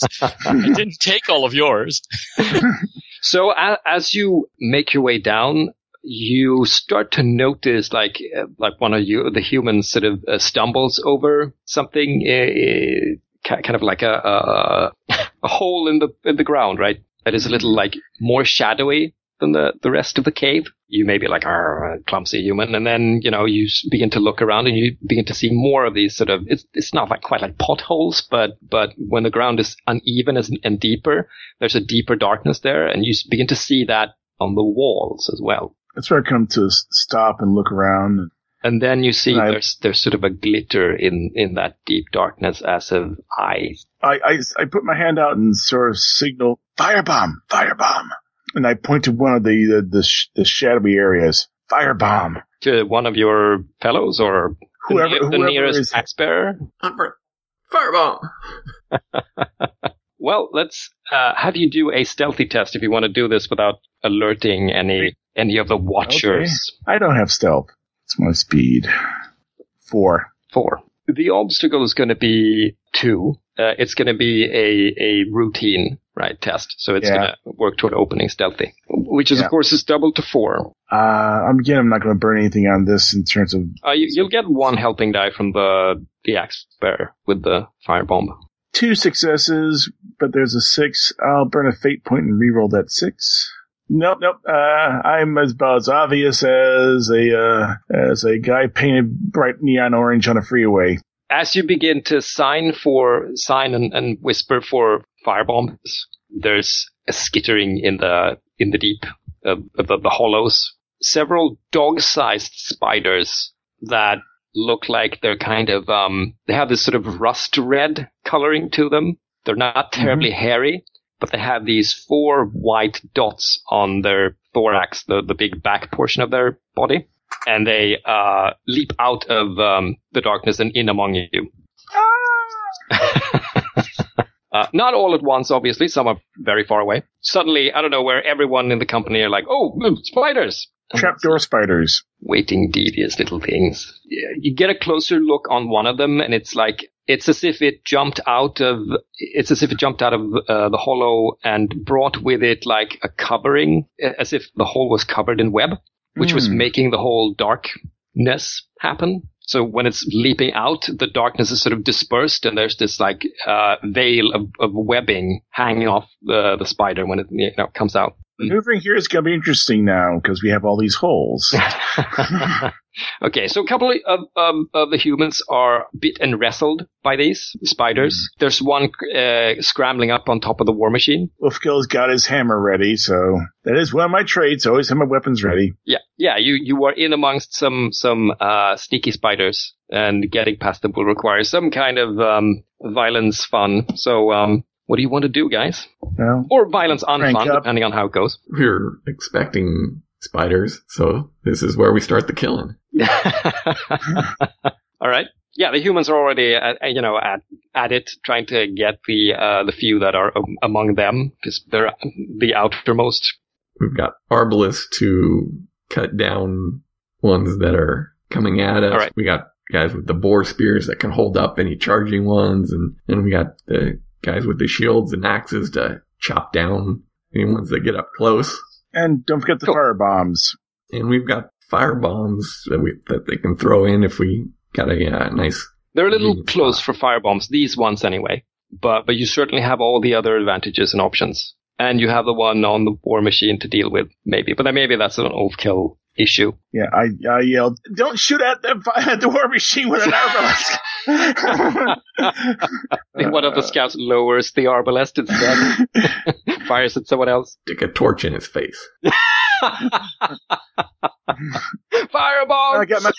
I didn't take all of yours. So a, as you make your way down, you start to notice like uh, like one of you the humans sort of uh, stumbles over something uh, uh, kind of like a, a a hole in the in the ground right that is a little like more shadowy than the the rest of the cave you may be like "Arr, clumsy human and then you know you begin to look around and you begin to see more of these sort of it's it's not like quite like potholes but but when the ground is uneven and deeper there's a deeper darkness there and you begin to see that on the walls as well That's where I come to stop and look around. and then you see Right. there's there's sort of a glitter in in that deep darkness as of eyes. I, I, I put my hand out and sort of signal firebomb, firebomb, and I point to one of the the, the, sh- the shadowy areas. Firebomb. To one of your fellows or the, Whoever, the nearest is axe bearer. On for firebomb. Well, let's uh, have you do a stealthy test if you want to do this without alerting any any of the watchers. Okay. I don't have stealth. It's my speed. Four. Four. The obstacle is going to be two. Uh, it's going to be a a routine right test, so it's Yeah. going to work toward opening stealthy, which is Yeah. of course is double to four. Uh, I'm again. I'm not going to burn anything on this in terms of Uh, you, you'll get one helping die from the the axe bearer with the firebomb. two successes, but there's a six. I'll burn a fate point and reroll that six. Nope, nope. Uh, I'm as about as obvious as a uh, as a guy painted bright neon orange on a freeway. As you begin to sign for sign and, and whisper for firebombs, there's a skittering in the in the deep of of the, the hollows. Several dog-sized spiders that look like they're kind of um they have this sort of rust red coloring to them. They're not terribly hairy, but they have these four white dots on their thorax, the the big back portion of their body, and they uh leap out of um, the darkness and in among you. Uh, not all at once, obviously. Some are very far away. Suddenly, I don't know where everyone in the company are like, "Oh, mm, spiders!" Trapdoor spiders. waiting devious little things. Yeah, You get a closer look on one of them, and it's like it's as if it jumped out of it's as if it jumped out of uh, the hollow and brought with it like a covering, as if the hole was covered in web, which was Hmm. making the whole darkness happen. So when it's leaping out, the darkness is sort of dispersed, and there's this like uh, veil of, of webbing hanging off the the spider when it you know, comes out. Maneuvering here is going to be interesting now because we have all these holes. okay, so a couple of, um, of the humans are bit and wrestled by these spiders. There's one uh, scrambling up on top of the war machine. Ulfkel's got his hammer ready, so that is one of my traits. Always have my weapons ready. Yeah, yeah. You you are in amongst some some uh, sneaky spiders, and getting past them will require some kind of um, violence fun. So, um, what do you want to do, guys? Well, Or violence on Crank fun, up. depending on how it goes. We're expecting spiders, so this is where we start the killing. All right. Yeah, the humans are already, at, you know, at at it, trying to get the uh, the few that are um, among them because they're the outermost. We've got arbalists to cut down ones that are coming at us. All right. We got guys with the boar spears that can hold up any charging ones, and then we got the guys with the shields and axes to chop down any ones that get up close. and don't forget the Cool. fire bombs. And we've got fire bombs that we that they can throw in if we got a yeah, nice. They're a little close for fire bombs. these ones anyway. But but you certainly have all the other advantages and options, and you have the one on the war machine to deal with, maybe. But then maybe that's an overkill issue. Yeah, I, I yelled, "Don't shoot at the at the war machine with an arbalest." one of the scouts lowers the arbalest instead, fires at someone else. Stick a torch in his face. Fireball! I got my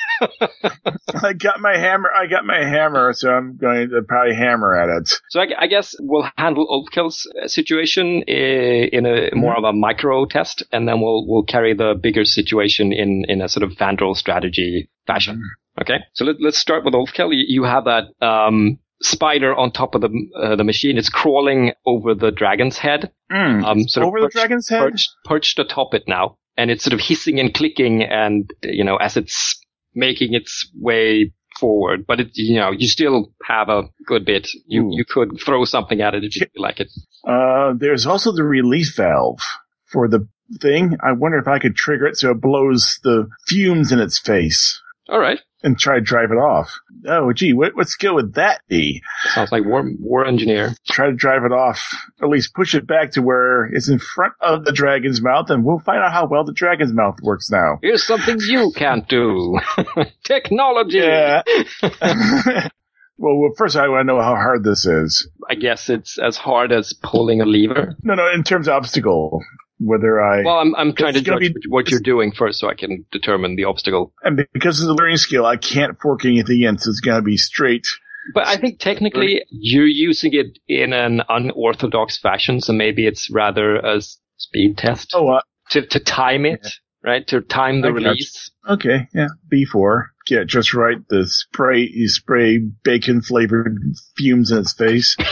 I got my hammer. I got my hammer, so I'm going to probably hammer at it. So I, I guess we'll handle Ulfkel's uh, situation in a more of a micro test, and then we'll we'll carry the bigger situation in in a sort of Fandrel strategy fashion. Okay, so let, let's start with Ulfkel. You, you have that um, spider on top of the uh, the machine. It's crawling over the dragon's head. Mm. Um, sort of Over the dragon's head. perched, perched atop it now, and it's sort of hissing and clicking, and you know as it's making its way forward, but it, you know, you still have a good bit. You, Ooh. you could throw something at it if you like it. Uh, there's also the release valve for the thing. I wonder if I could trigger it so it blows the fumes in its face All right. and try to drive it off. Oh, gee, what, what skill would that be? Sounds like war, war engineer. Try to drive it off, at least push it back to where it's in front of the dragon's mouth, and we'll find out how well the dragon's mouth works now. Here's something you can't do. Technology. Yeah. well, well, first I want to know how hard this is. I guess it's as hard as pulling a lever. No, no, in terms of obstacle, whether I Well, I'm, I'm trying to judge be- what you're doing first so I can determine the obstacle. and because it's a learning skill, I can't fork anything in, so it's going to be straight. But I think technically you're using it in an unorthodox fashion, so maybe it's rather a speed test Oh, uh, to, to time it, right? To time the I gotcha. release. okay, yeah, B four. Get just right. The spray, you spray bacon flavored fumes in its face.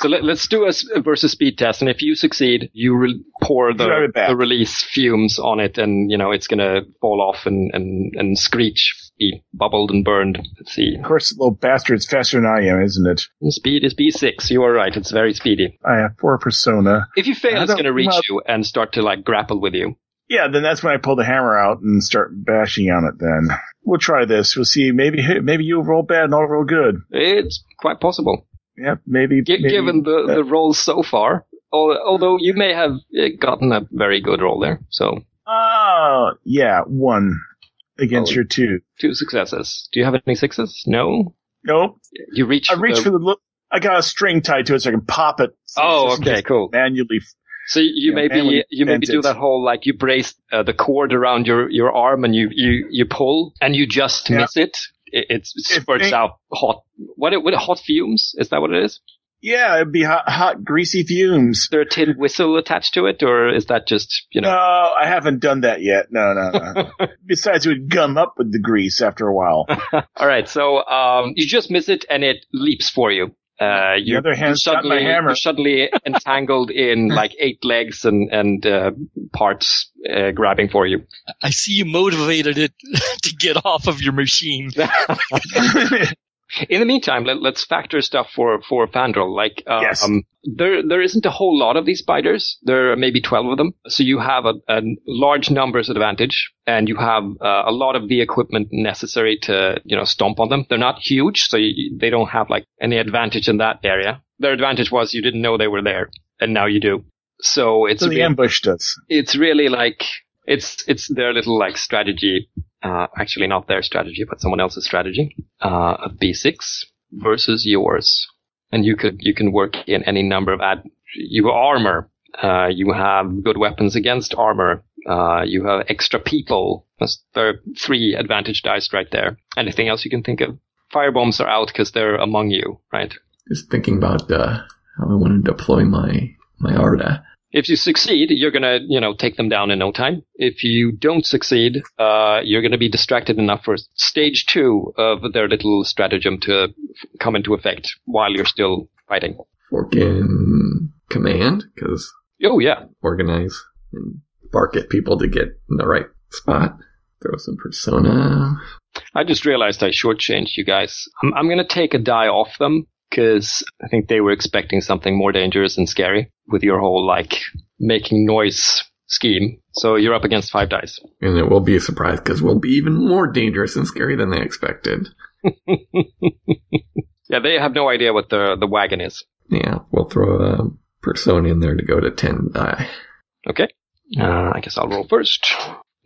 So let, let's do a versus speed test, and if you succeed, you re- pour the, the release fumes on it, and you know it's gonna fall off and and and screech, be bubbled and burned. Let's see. of course, the little bastard's faster than I am, isn't it? Speed is B6. You are right. It's very speedy. I have four persona. If you fail, I it's going to reach well- you and start to like grapple with you. Yeah, then that's when I pull the hammer out and start bashing on it. Then we'll try this. We'll see. Maybe maybe you roll bad and I'll roll good. It's quite possible, Yep, maybe. Gi- maybe given the, uh, the rolls so far. Although you may have uh, gotten a very good roll there, so Oh, yeah, one against Oh. your two. two successes. Do you have any sixes? No. Nope. You reach. I reached the- for the. I got a string tied to it so I can pop it. Oh, okay, cool. Manually. So you Yeah, maybe manually you maybe do that whole like you brace uh, the cord around your your arm and you you you pull and you just Yeah. miss it. It, it spurts it- out hot. What it, what hot fumes? Is that what it is? Yeah, it'd be hot, hot, greasy fumes. Is there a tin whistle attached to it, or is that just you know? No. I haven't done that yet. No, no, no. Besides, it would gum up with the grease after a while. All right, so um, you just miss it and it leaps for you. Uh, you're, other hand's you're my suddenly, hammer. you're suddenly entangled in like eight legs and and uh, parts uh, grabbing for you. I see you motivated it to get off of your machine. In the meantime, let, let's factor stuff for for Fandrel. Like, um, Yes. there there isn't a whole lot of these spiders. There are maybe twelve of them, so you have a, a large numbers advantage, and you have uh, a lot of the equipment necessary to you know stomp on them. They're not huge, so you, they don't have like any advantage in that area. Their advantage was you didn't know they were there, and now you do. So it's so they re- ambushed us. it's really like it's it's their little like strategy. Uh, actually, not their strategy, but someone else's strategy. Uh, a B6 versus yours, and you could you can work in any number of ad. You have armor. Uh, you have good weapons against armor. Uh, you have extra people. That's there are three advantage dice right there. Anything else you can think of? Fire bombs are out because they're among you, right? Just thinking about uh, how I want to deploy my my Artha. If you succeed, you're gonna, you know, take them down in no time. If you don't succeed, uh, you're gonna be distracted enough for stage two of their little stratagem to come into effect while you're still fighting. Fork in command because Oh yeah, organize and bark at people to get in the right spot. Throw some persona. I just realized I shortchanged you guys. I'm, I'm gonna take a die off them because I think they were expecting something more dangerous and scary with your whole like making noise scheme. So you're up against five dice. And it will be a surprise because we'll be even more dangerous and scary than they expected. Yeah, they have no idea what the the wagon is. Yeah, we'll throw a persona in there to go to 10 die. Okay. Uh, I guess I'll roll first.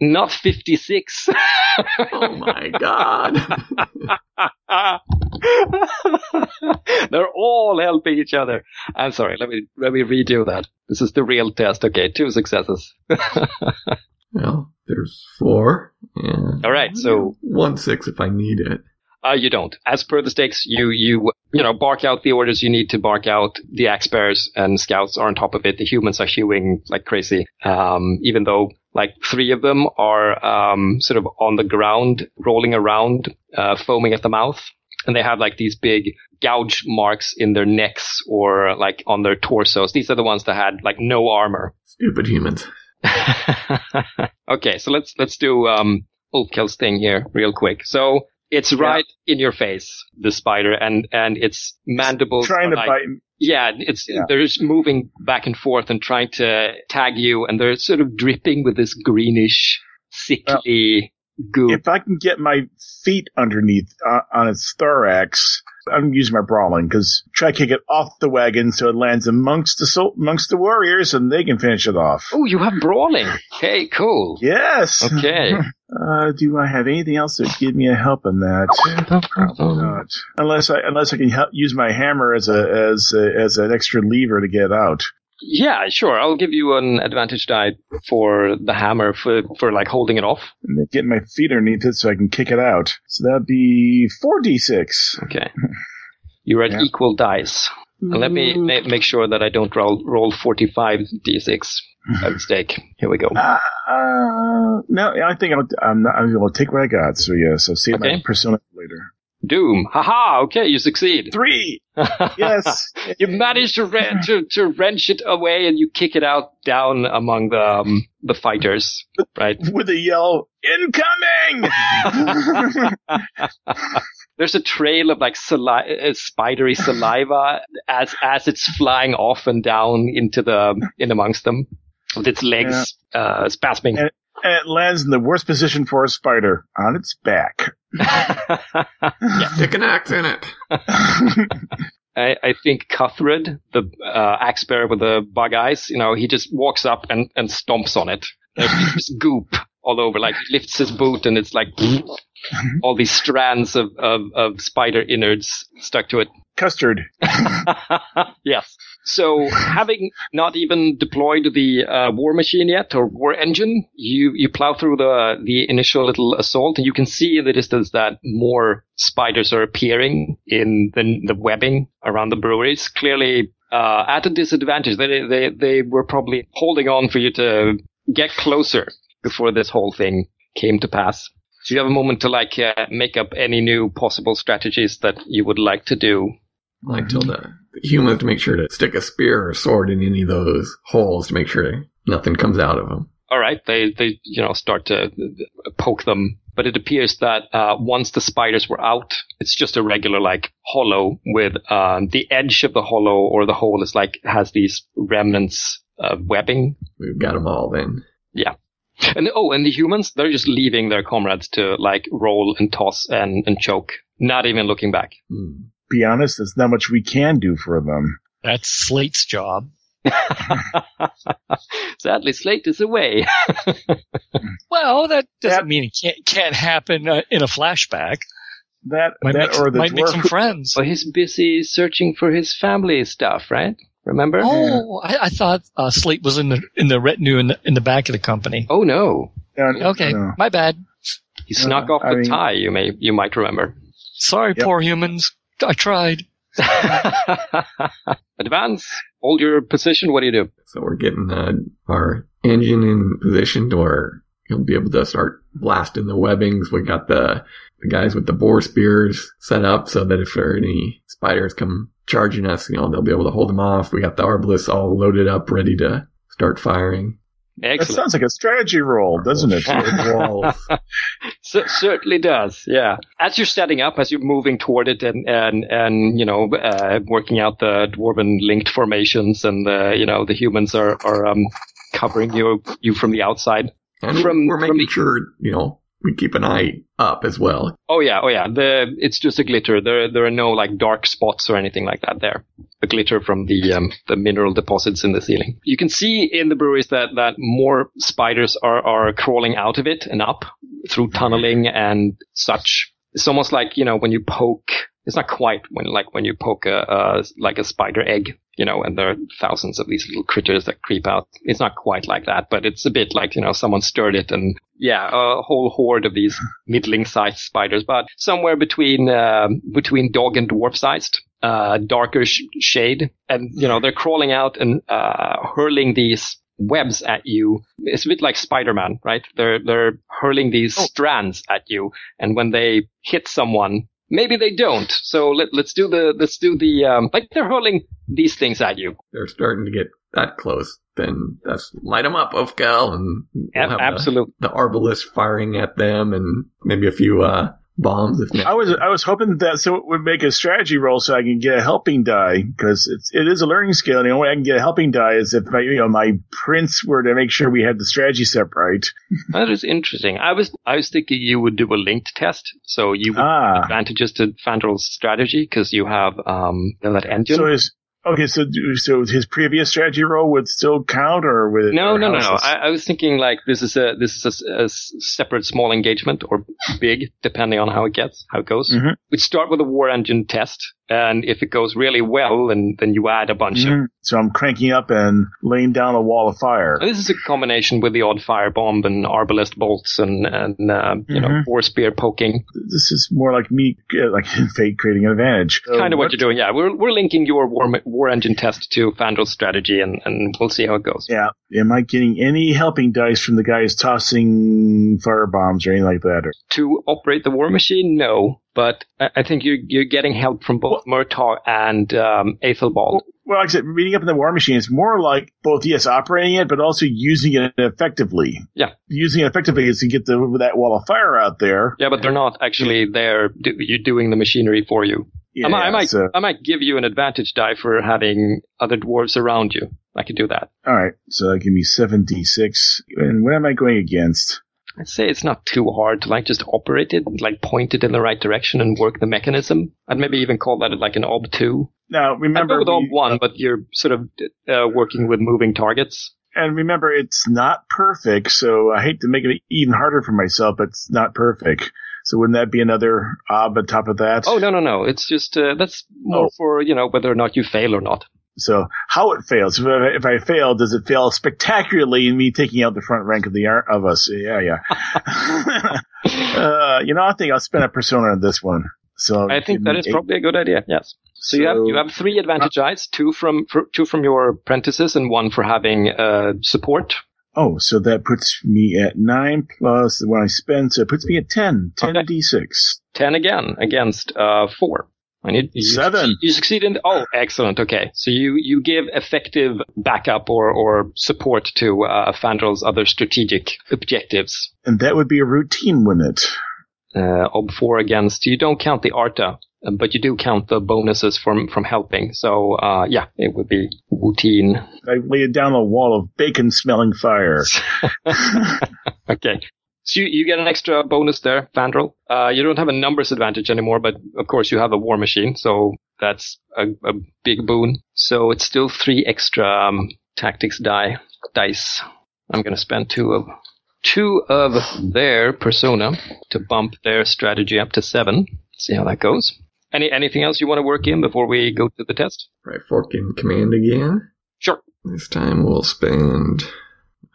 Not 56. Oh my god. They're all helping each other. I'm sorry. Let me let me redo that. This is the real test. Okay, two successes. well, there's four. Yeah. All right, so One six if I need it. uh, you don't. As per the stakes, you you you know bark out the orders you need to bark out. The axe bearers and scouts are on top of it. The humans are hewing like crazy. Um, even though like three of them are um, sort of on the ground, rolling around, uh, foaming at the mouth, and they have like these big gouge marks in their necks or like on their torsos. These are the ones that had like no armor. Stupid humans. okay, so let's let's do um Ulfkel's thing here real quick. So It's right in your face, the spider, and and its mandibles Trying to like- bite. Yeah, it's Yeah. they're just moving back and forth and trying to tag you, and they're sort of dripping with this greenish, sickly goo. If I can get my feet underneath uh, on its thorax, I'm using my brawling because try to kick it off the wagon so it lands amongst the sol- amongst the warriors and they can finish it off. Oh, you have brawling. Okay, cool. Yes. Okay. Uh, do I have anything else that give me a help in that? Probably not. Unless I unless I can help, use my hammer as a as a, as an extra lever to get out. Yeah, sure. I'll give you an advantage die for the hammer for for like holding it off. And then get my feet underneath it so I can kick it out. So that'd be four d six. Okay. You're at Yeah. equal dice. And let me ma- make sure that I don't roll roll 45 d6 by mistake. Here we go. Uh, uh, no, I think I'll, I'm not, I'm going to take what I got. So yes, I'll see my Okay. persona later. Doom. Haha. Okay, you succeed. Three. Yes. you manage to, re- to to wrench it away and you kick it out down among the um, the fighters. Right. With a yell, incoming! There's a trail of like sali- uh, spidery saliva as as it's flying off and down into the in amongst them with its legs uh, spasming. And it lands in the worst position for a spider on its back. Stick an axe in it. I, I think Cuthred, the uh, axe bearer with the bug eyes, you know, he just walks up and, and stomps on it. There's just goop all over. Like he lifts his boot and it's like all these strands of, of, of spider innards stuck to it. Custard. yes. So having not even deployed the uh, war machine yet or war engine, you, you plow through the, the initial little assault and you can see in the distance that more spiders are appearing in the, the webbing around the breweries. Clearly, uh, at a disadvantage. They, they, they were probably holding on for you to get closer before this whole thing came to pass. So you have a moment to like uh, make up any new possible strategies that you would like to do. Like the humans to make sure to stick a spear or sword in any of those holes to make sure nothing comes out of them. all right, they, they, you know, start to poke them. But it appears that, uh, once the spiders were out, it's just a regular, like, hollow with, um, the edge of the hollow or the hole is like, has these remnants of webbing. We've got them all then. And, oh, and the humans, they're just leaving their comrades to, like, roll and toss and, and choke. Not even looking back. Hmm. Be honest, there's not much we can do for them. That's Slate's job. Sadly, Slate is away. Well, that doesn't That- mean it can't, can't happen uh, in a flashback. That, Might, that make, or the might make some friends. but he's busy searching for his family stuff, right? Remember? Oh, I, I thought uh, Slate was in the in the retinue in the in the back of the company. Oh, no. No, no, Okay, no. my bad. He snuck Uh, off I the mean- tie, you may, you might remember. Sorry, Yep. poor humans. I tried. Advance. Hold your position. What do you do? So we're getting uh, our engine in position where he'll be able to start blasting the webbings. We got the, the guys with the boar spears set up so that if there are any spiders come charging us, you know, they'll be able to hold them off. We got the arbalists all loaded up, ready to start firing. That Excellent. sounds like a strategy roll, doesn't it? Walls. C- certainly does. Yeah. As you're setting up, as you're moving toward it, and and and you know, uh, working out the dwarven linked formations, and the you know the humans are are um, covering you you from the outside. And From- we're from making the- sure, you know, we keep an eye up as well. Oh yeah, oh yeah. The it's just a glitter. There there are no like dark spots or anything like that there. The glitter from the um, the mineral deposits in the ceiling. You can see in the breweries that that more spiders are are crawling out of it and up through tunneling and such. It's almost like you know when you poke. It's not quite when like when you poke a, a like a spider egg, you know, and there are thousands of these little critters that creep out. It's not quite like that, but it's a bit like you know someone stirred it and yeah, a whole horde of these middling-sized spiders, but somewhere between uh, between dog and dwarf-sized, uh, darker sh- shade, and you know they're crawling out and uh, hurling these webs at you. It's a bit like Spider-Man, right? They're they're hurling these strands at you, and when they hit someone. Maybe they don't. So let, let's do the let's do the um, like they're hurling these things at you. They're starting to get that close. Then that's light them up, Ulfkel, and we'll Ab- have the- absolute. the arbalist firing at them and maybe a few uh, bombs if I was I was hoping that so it would make a strategy roll so I can get a helping die because it's it is a learning skill. And the only way I can get a helping die is if my you know my prince were to make sure we had the strategy set right. That is interesting. I was I was thinking you would do a linked test, so you would Ah, advantages to Fandrel's strategy because you have um you know, that engine. so his okay, so so his previous strategy roll would still count, or would no, no, no, no. I, I was thinking like this is a this is a separate small engagement or big, depending on how it gets, how it goes. Mhm. We start with a war engine test, and if it goes really well, then then you add a bunch of. Mhm. So I'm cranking up and laying down a wall of fire. This is a combination with the odd fire bomb and arbalest bolts and and uh, you know Mhm. war spear poking. This is more like me, uh, like fate creating an advantage. So kind of what you're doing. Yeah, we're we're linking your war war engine test to Fandrel's strategy, and and we'll see how it goes. Yeah. Am I getting any helping dice from the guys tossing fire bombs or anything like that? Or, To operate the war machine, no, but I, think you're you're getting help from both Murtaugh and um, Ethelbald. well, like I said, reading up in the war machine, it's more like both, yes, operating it, but also using it effectively. Yeah. Using it effectively is to get the, that wall of fire out there. Yeah, but they're not actually there. You're doing the machinery for you. Yeah, I might, I might, so, I might give you an advantage die for having other dwarves around you. I could do that. all right. So give me 7d6. And what am I going against? I'd say it's not too hard to like just operate it, like point it in the right direction and work the mechanism. I'd maybe even call that like an ob two. Now, remember, with ob one, but you're sort of uh, working with moving targets. and remember, it's not perfect, so I hate to make it even harder for myself, but it's not perfect. So wouldn't that be another ob on top of that? Oh no no no! It's just uh, that's more Oh. for you know whether or not you fail or not. So how it fails? If I, if I fail, does it fail spectacularly in me taking out the front rank of the ar- of us? Yeah, yeah. uh, you know, I think I'll spend a persona on this one. So I think that is eight- probably a good idea. Yes. So, you have you have three advantage dice, two from fr- two from your apprentices, and one for having uh, support. Oh, so that puts me at nine plus the one I spend, so it puts me at ten. Ten Okay. d six. Ten again against uh, four. I need you Seven. You succeed in. Oh, excellent. Okay, so you you give effective backup or or support to uh, Fandrel's other strategic objectives. And that would be a routine, wouldn't it? uh, ob four against. You don't count the Artha, but you do count the bonuses from from helping. So uh, yeah, it would be routine. I laid down a wall of bacon smelling fire. Okay. So you, you get an extra bonus there, Fandrel. Uh, you don't have a numbers advantage anymore, but of course you have a war machine, so that's a, a big boon. So it's still three extra um, tactics die dice. I'm gonna spend two of two of their persona to bump their strategy up to seven. See how that goes. Any anything else you want to work in before we go to the test? Right fork in command again. Sure. This time we'll spend.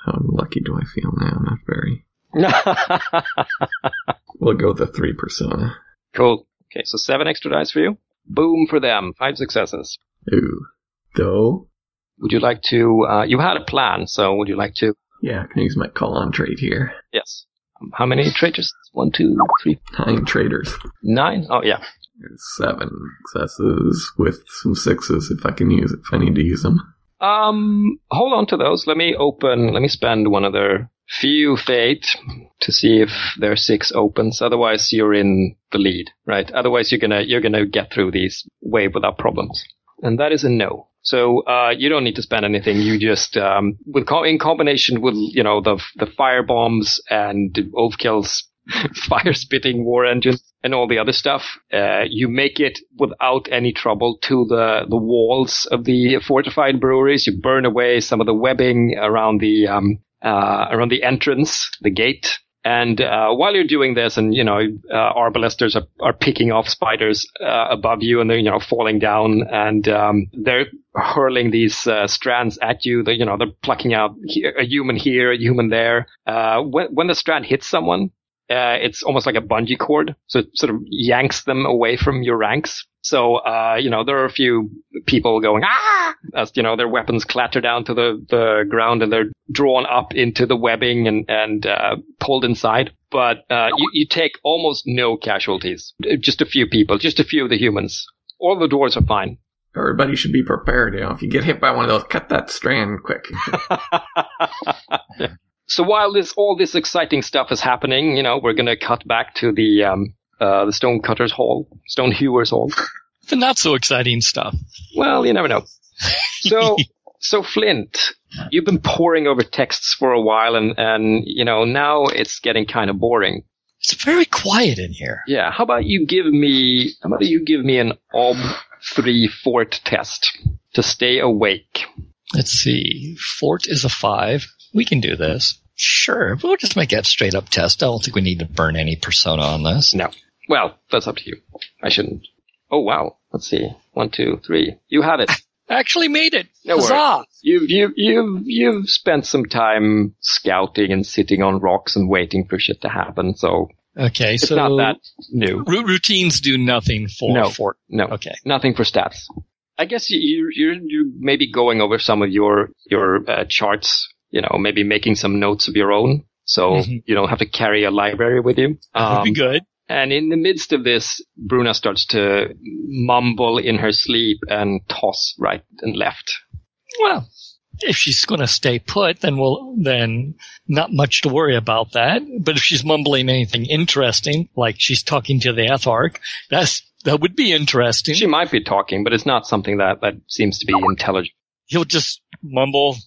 How lucky do I feel now? Not very. We'll go with the three persona. cool. Okay, so seven extra dice for you. Boom for them. Five successes. Ooh. Though, Would you like to? Uh, you had a plan, so would you like to? yeah, I can use my call on trait here. Yes. Um, how many traitors? One, two, three, Nine traders. nine. Oh yeah. There's seven successes with some sixes if I can use it, if I need to use them. Um, hold on to those. Let me open. Let me spend one of their few fate to see if their six opens. Otherwise, you're in the lead, right? Otherwise, you're gonna you're gonna get through these wave without problems. And that is a no. So uh, you don't need to spend anything. You just um, with co- in combination with you know the the fire bombs and Overkill's fire spitting war engine and all the other stuff. Uh, you make it without any trouble to the the walls of the fortified breweries. You burn away some of the webbing around the um, uh, around the entrance, the gate. And uh, while you're doing this, and you know, uh, arbalesters are, are picking off spiders uh, above you, and they're you know falling down, and um, they're hurling these uh, strands at you. They you know they're plucking out a human here, a human there. Uh, when when the strand hits someone, uh, it's almost like a bungee cord, so it sort of yanks them away from your ranks. So, uh, you know, there are a few people going, ah, as, you know, their weapons clatter down to the, the ground and they're drawn up into the webbing and, and, uh, pulled inside. But, uh, you, you take almost no casualties. Just a few people, just a few of the humans. All the dwarves are fine. Everybody should be prepared. You know, if you get hit by one of those, cut that strand quick. so while this all this exciting stuff is happening, you know, we're gonna cut back to the um, uh, the Stonecutters Hall, Stonehewers Hall. The not so exciting stuff. Well, you never know. So, so Flint, you've been poring over texts for a while, and and you know now it's getting kind of boring. It's very quiet in here. Yeah. How about you give me? How about you give me an ob three fort test to stay awake? Let's see. Fort is a five. We can do this. Sure. We'll just make that straight up test. I don't think we need to burn any persona on this. No. Well, that's up to you. I shouldn't. Oh wow. Let's see. One, two, three. You have it. Actually made it. No worries. Huzzah! You've you've you've you've spent some time scouting and sitting on rocks and waiting for shit to happen. So Okay, it's so not that new. ru- routines do nothing for No. Forte. No. Okay. Nothing for stats. I guess you, you, you're, you're maybe going over some of your, your uh, charts, you know, maybe making some notes of your own. So Mhm. you don't have to carry a library with you. That would be Um, good. and in the midst of this, Bruna starts to mumble in her sleep and toss right and left. Well, if she's going to stay put, then we'll, then not much to worry about that. But if she's mumbling anything interesting, like she's talking to the Ethark, that's, that would be interesting. She might be talking, but it's not something that, that seems to be intelligent. He'll just mumble,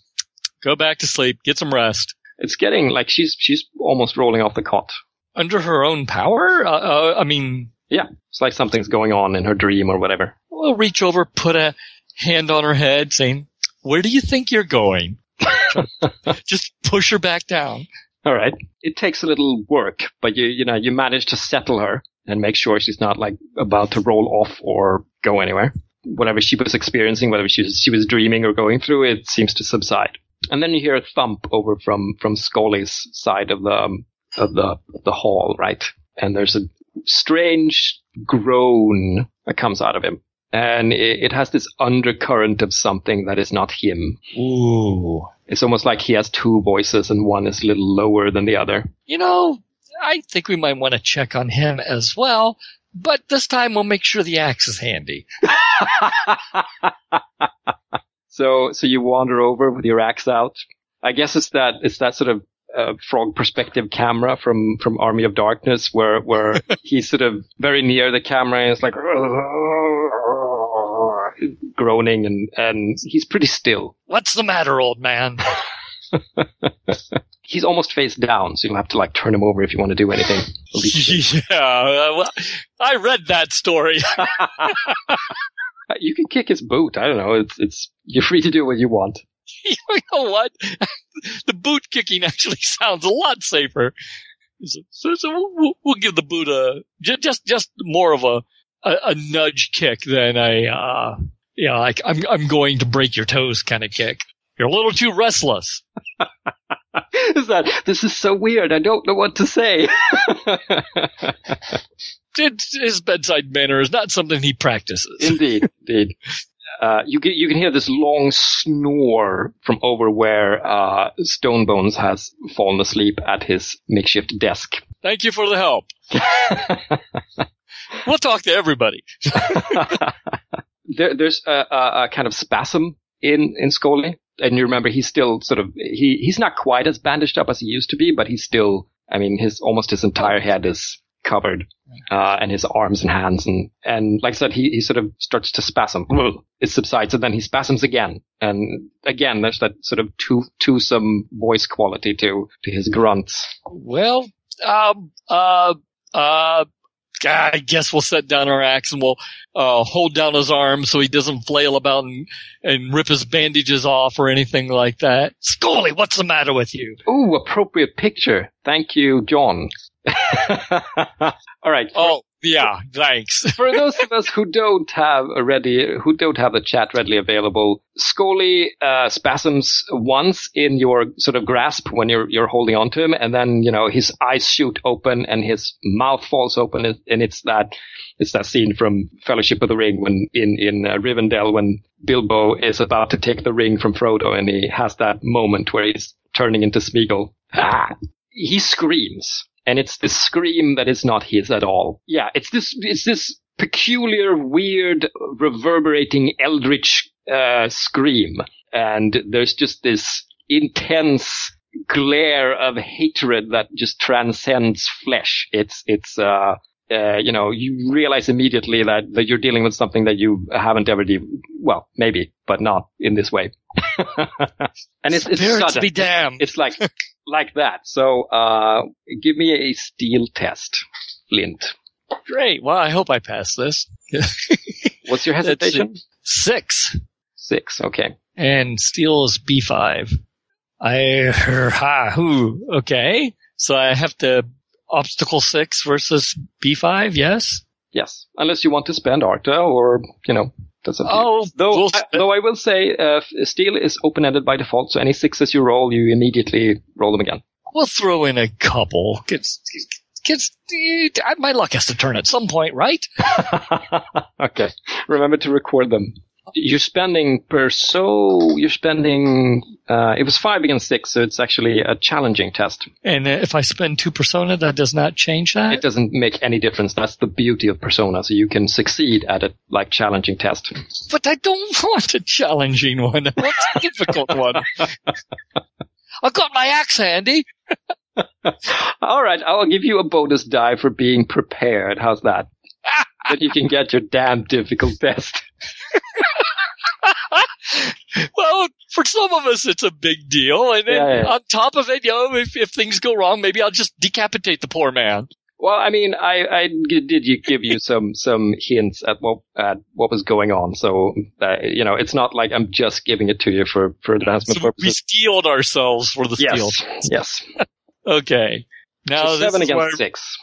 go back to sleep, get some rest. It's getting like she's, she's almost rolling off the cot. Under her own power? Uh, uh, I mean, Yeah. It's like something's going on in her dream or whatever. we'll reach over, put a hand on her head saying, where do you think you're going? just push her back down. All right. It takes a little work, but you you know you manage to settle her and make sure she's not like about to roll off or go anywhere. Whatever she was experiencing, whatever she was, she was dreaming or going through, it seems to subside. And then you hear a thump over from from Scully's side of the um, of the the hall, right? And there's a strange groan that comes out of him, and it, it has this undercurrent of something that is not him. Ooh. It's almost like he has two voices and one is a little lower than the other. You know, I think we might want to check on him as well, but this time we'll make sure the axe is handy. so, so you wander over with your axe out. I guess it's that it's that sort of uh, frog perspective camera from from Army of Darkness, where where he's sort of very near the camera and it's like groaning and and he's pretty still. What's the matter, old man? He's almost face down, so you'll have to like turn him over if you want to do anything. yeah, well, I read that story. You can kick his boot. I don't know. It's it's you're free to do what you want. you know what? the boot kicking actually sounds a lot safer. So, so, so we'll, we'll give the boot a ju- just just more of a a, a nudge kick than a uh, you know, like I'm I'm going to break your toes kind of kick. You're a little too restless. is that this is so weird? I don't know what to say. It's, his bedside manner is not something he practices. indeed, indeed. Uh, you can you can hear this long snore from over where uh, Stonebones has fallen asleep at his makeshift desk. Thank you for the help. We'll talk to everybody. there, there's a, a, a kind of spasm in in Scully, and you remember he's still sort of he he's not quite as bandaged up as he used to be, but he's still. I mean, his almost his entire head is covered, uh, and his arms and hands, and and like I said, he he sort of starts to spasm. It subsides, and then he spasms again, and again, there's that sort of two twosome voice quality to to his grunts. Well, um, uh, uh, I guess we'll set down our axe and we'll uh, hold down his arm so he doesn't flail about and, and rip his bandages off or anything like that. Scully, what's the matter with you? Ooh, appropriate picture. Thank you, John. All right. Oh, yeah, thanks. for those of us who don't have a ready, who don't have the chat readily available, Scully uh, spasms once in your sort of grasp when you're you're holding on to him, and then you know his eyes shoot open and his mouth falls open, and, it's that it's that scene from Fellowship of the Ring when in in uh, Rivendell when Bilbo is about to take the ring from Frodo, and he has that moment where he's turning into Smeagol. Ah! He screams and it's this scream that is not his at all. Yeah, it's this it's this peculiar, weird, reverberating eldritch uh, scream, and there's just this intense glare of hatred that just transcends flesh. It's it's uh uh, you know, you realize immediately that, that you're dealing with something that you haven't ever de- well, maybe, but not in this way. and it's, it's Spirits sudden. be damned. It's like, like that. So, uh, give me a steel test, Flint. Great. Well, I hope I pass this. What's your hesitation? Six. Six. Okay. And steel is B5. I, ha, who, okay. So I have to obstacle six versus B5, yes? Yes. Unless you want to spend Artha or, you know, that's up to you. Oh, Though, we'll I, though I will say, uh, steel is open-ended by default, so any sixes you roll, you immediately roll them again. We'll throw in a couple. Gets, gets, my luck has to turn at some point, right? okay. Remember to record them. You're spending per so, you're spending, uh, it was five against six, so it's actually a challenging test. And if I spend two persona, that does not change that. It doesn't make any difference. That's the beauty of Persona, so you can succeed at a, like, challenging test. But I don't want a challenging one. I want a difficult one. I've got my axe handy. Alright, I'll give you a bonus die for being prepared. How's that? That you can get your damn difficult test. well, for some of us, it's a big deal. And then Yeah, yeah. on top of it, you know, if, if things go wrong, maybe I'll just decapitate the poor man. Well, I mean, I, I did you give you some some hints at what at what was going on. So uh, you know, it's not like I'm just giving it to you for for advancement So we purposes. steeled ourselves for the steal. Yes, yes. Okay. Now So seven against six.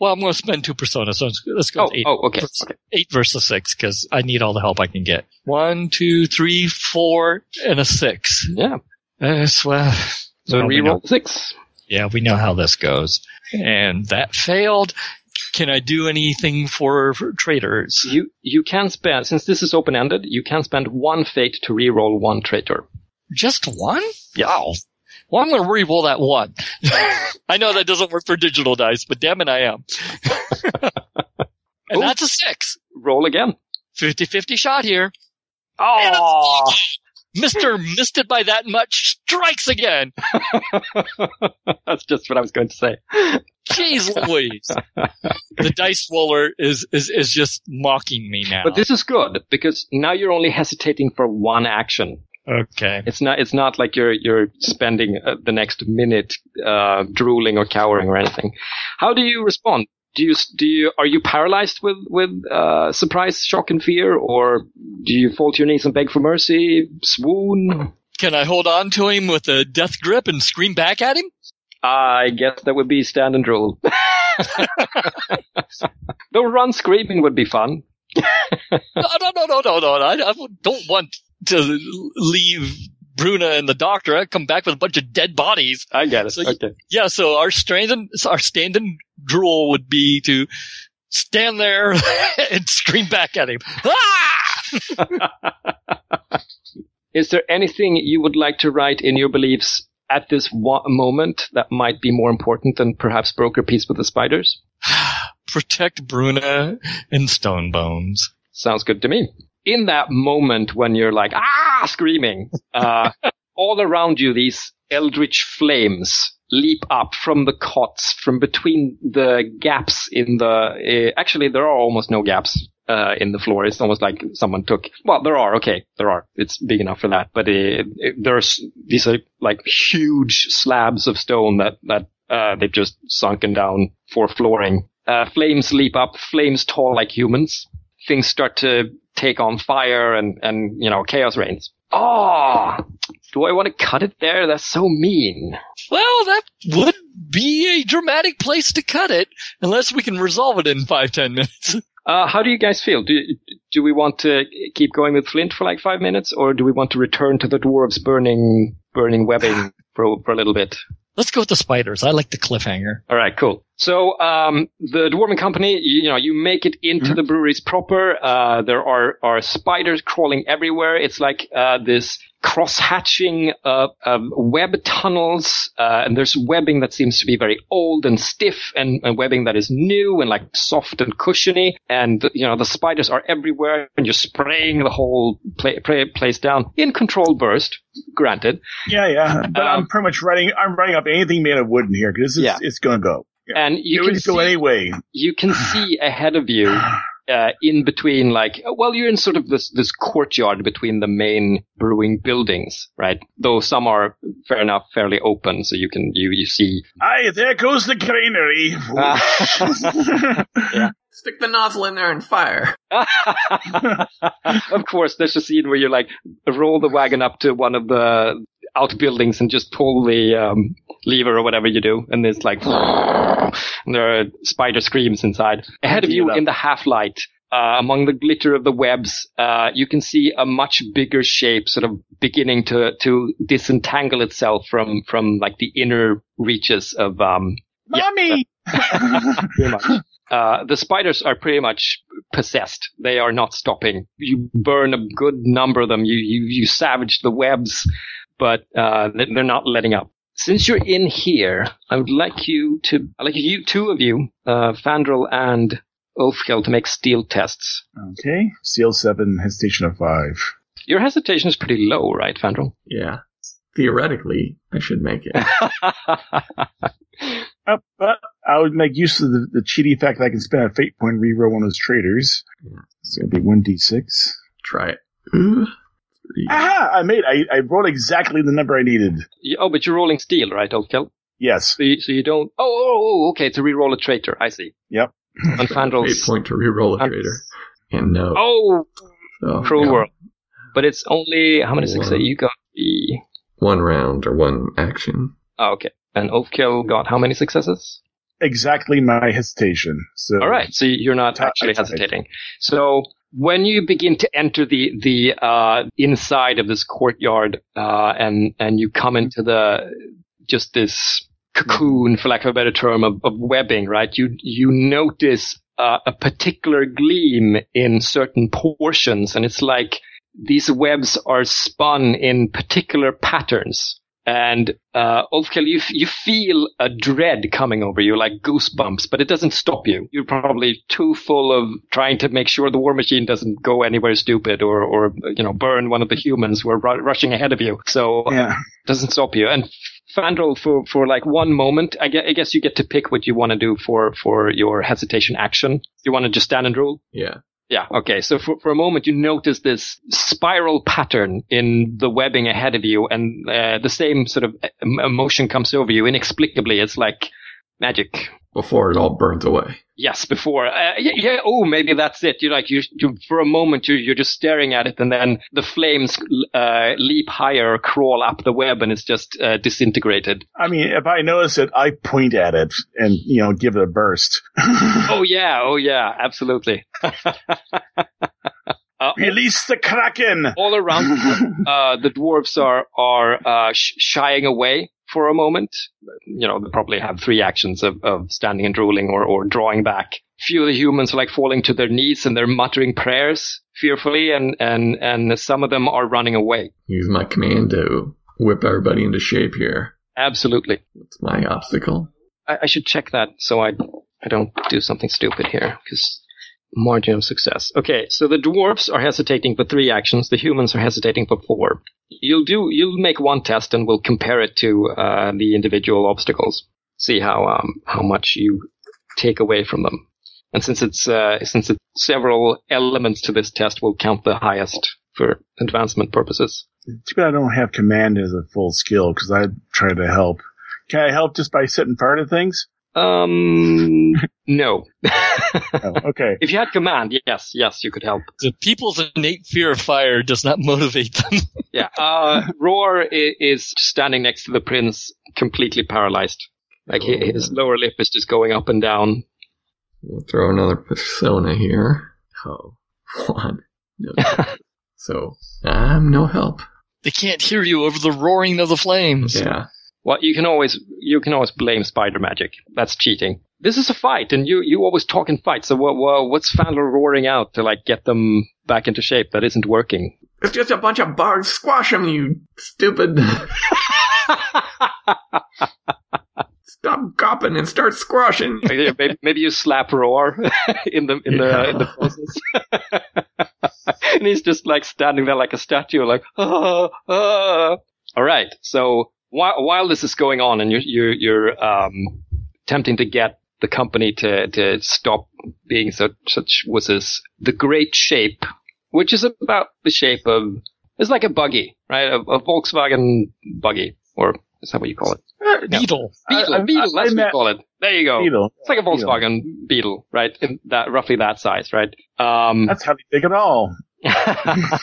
Well, I'm going to spend two personas, so let's- go Oh, eight. oh, okay, Versus- okay. Eight versus six, because I need all the help I can get. One, two, three, four, and a six. Yeah. That's well. So well, we reroll six. Yeah, we know how this goes. And that failed. Can I do anything for, for traitors? You you can spend since this is open ended. You can spend one fate to reroll one traitor. Just one? Yeah. Wow. Well, I'm going to re-roll that one. I know that doesn't work for digital dice, but damn it, I am. and Ooh. that's a six. Roll again. 50-50 shot here. Oh, Mr. missed it by that much, strikes again. that's just what I was going to say. Jeez Louise. the dice roller is, is, is just mocking me now. But this is good because now you're only hesitating for one action. Okay. It's not. It's not like you're you're spending uh, the next minute uh, drooling or cowering or anything. How do you respond? Do you do you are you paralyzed with with uh, surprise, shock, and fear, or do you fall to your knees and beg for mercy, swoon? Can I hold on to him with a death grip and scream back at him? I guess that would be stand and drool. Though run screaming would be fun. No, no, no, no, no, no. I, I don't want to leave Bruna and the doctor. I come back with a bunch of dead bodies. I get it. So okay. Yeah, so our stranded, our stand-in drool would be to stand there and scream back at him. Ah! Is there anything you would like to write in your beliefs at this wa- moment that might be more important than perhaps broker peace with the spiders? Protect Bruna and Stone Bones. Sounds good to me. In that moment when you're like, ah, screaming, uh, all around you, these eldritch flames leap up from the cots, from between the gaps in the, uh, actually there are almost no gaps. Uh, in the floor, it's almost like someone took. Well, there are. Okay, there are. It's big enough for that. But uh it, there's these are like huge slabs of stone that that uh, they've just sunken down for flooring. Uh, flames leap up. Flames tall like humans things start to take on fire and, and, you know, chaos reigns. Oh, do I want to cut it there? That's so mean. Well, that would be a dramatic place to cut it, unless we can resolve it in five, ten minutes. Uh, how do you guys feel? Do, do we want to keep going with Flint for like five minutes or do we want to return to the dwarves burning, burning webbing for, for a little bit? Let's go with the spiders. I like the cliffhanger. All right, cool. So um, the Dwarven Company, you, you know, you make it into the breweries proper. Uh, there are are spiders crawling everywhere. It's like uh, this cross-hatching uh, um, web tunnels, uh, and there's webbing that seems to be very old and stiff, and, and webbing that is new and like soft and cushiony. And you know, the spiders are everywhere, and you're spraying the whole pla- pla- place down in controlled burst. Granted, Yeah, yeah. But Um, I'm pretty much writing. I'm writing up anything made of wood in here because it's, Yeah. it's gonna go. And you it can would go see, anyway. you can see ahead of you uh, in between like well you're in sort of this this courtyard between the main brewing buildings right though some are fair enough fairly open so you can you you see Aye, there goes the granary. Stick the nozzle in there and fire. of course there's a scene where you like roll the wagon up to one of the outbuildings and just pull the um, lever or whatever you do and it's like and there are spider screams inside ahead of you in the half light uh, among the glitter of the webs, uh, you can see a much bigger shape sort of beginning to, to disentangle itself from, from like the inner reaches of, um, Yeah, Mommy! pretty much. Uh, the spiders are pretty much possessed. They are not stopping. You burn a good number of them. You, you, you savage the webs, but, uh, they- they're not letting up. Since you're in here, I would like you to, I'd like you, two of you, uh, Fandrel and Ulfkel to make steel tests. okay. Steel 7, hesitation of 5. Your hesitation is pretty low, right, Fandrel? Yeah. Theoretically, I should make it. Uh, but I would make use of the, the cheaty fact that I can spend a fate point reroll one of those traitors. Yeah. It's going to be 1d6. Try it. Ooh, three. Aha! I made, I, I rolled exactly the number I needed. You- oh, but you're rolling steel, right, Ulfkel? Yes. So you, so you don't. Oh, oh, oh, oh, okay. To re-roll a traitor. I see. Yep. On Eight Fandrel's. point to reroll a traitor. And no. Oh, So, cruel yeah, world. But it's only how many One. success you got? The One round or one action. oh, okay. And Ulfkel got how many successes? Exactly my hesitation. So. All right. So you're not Ti- actually I tried. hesitating. So when you begin to enter the the uh, inside of this courtyard, uh, and and you come into the just this cocoon, for lack of a better term, of, of webbing, right? You you notice uh, a particular gleam in certain portions, and it's like these webs are spun in particular patterns. And uh, Ulfkel, you f- you feel a dread coming over you, like goosebumps, but it doesn't stop you. You're probably too full of trying to make sure the war machine doesn't go anywhere stupid or or you know burn one of the humans who are ru- rushing ahead of you. So Yeah. it doesn't stop you. And Fandrel, for for like one moment, I guess, I guess you get to pick what you want to do for for your hesitation action. You want to just stand and rule. Yeah. Yeah. Okay. So for, for a moment, you notice this spiral pattern in the webbing ahead of you, and uh, the same sort of emotion comes over you inexplicably. It's like magic. Before it all burns away. Yes. Before. Uh, yeah, yeah. Oh, maybe that's it. You're like you. you for a moment, you're you're just staring at it, and then the flames uh, leap higher, crawl up the web, and it's just uh, disintegrated. I mean, if I notice it, I point at it and, you know, give it a burst. Oh yeah. Oh yeah. Absolutely. uh, Release the Kraken! all around uh, the dwarves are are uh, sh- shying away for a moment. You know, they probably have three actions of, of standing and drooling or, or drawing back. Few of the humans are like falling to their knees and they're muttering prayers fearfully, and and and some of them are running away. Use my command to whip everybody into shape here. Absolutely. What's my obstacle? I, I should check that so I I don't do something stupid here because margin of success. Okay, so the dwarfs are hesitating for three actions. The humans are hesitating for four. You'll do you'll make one test and we'll compare it to uh, the individual obstacles. See how um, how much you take away from them. And since it's uh, since it's several elements to this test, we'll count the highest for advancement purposes. Too bad I don't have command as a full skill because I'd try to help. Can I help just by setting fire to things? Um, no. Oh, okay. if you had command, yes, yes, you could help. The people's innate fear of fire does not motivate them. Yeah. Uh, Roar is standing next to the prince, completely paralyzed. Like hi- his lower lip is just going up and down. We'll throw another persona here. Oh, one. No. so, I'm no help. they can't hear you over the roaring of the flames. Yeah. Well, you can always you can always blame spider magic. That's cheating. This is a fight, and you you always talk in fights. So what, what what's Fandrel roaring out to like get them back into shape? That isn't working. It's just a bunch of bugs. Squash them, you stupid. Stop gopping and start squashing. maybe, maybe you slap Roar in the in the in the poses. and he's just like standing there like a statue, like ah, ah. All right. So while while this is going on, and you're you're you're um, attempting to get the company to to stop being such such wusses. The Great Shape, which is about the shape of it's like a buggy, right? A, a Volkswagen buggy, or is that what you call it? Uh, Beetle. Beetle, I- I- Beetle. I That's what you call it. There you go. Beetle. It's like a Volkswagen Beetle, right? In that roughly that size, right? Um, That's how they take it all.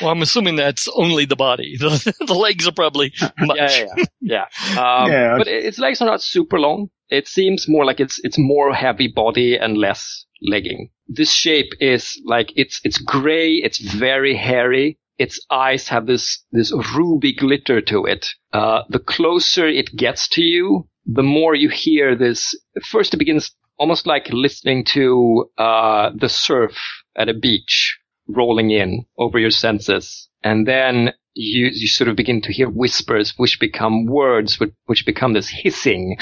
Well, I'm assuming that's only the body. The, the legs are probably much. yeah, yeah, yeah. Um, Yeah. But its legs are not super long. It seems more like it's it's more heavy body and less legging. This shape is like it's it's gray. It's very hairy. Its eyes have this this ruby glitter to it. Uh, the closer it gets to you, the more you hear this. First, it begins almost like listening to uh, the surf at a beach rolling in over your senses. And then you, you sort of begin to hear whispers which become words, which, become this hissing.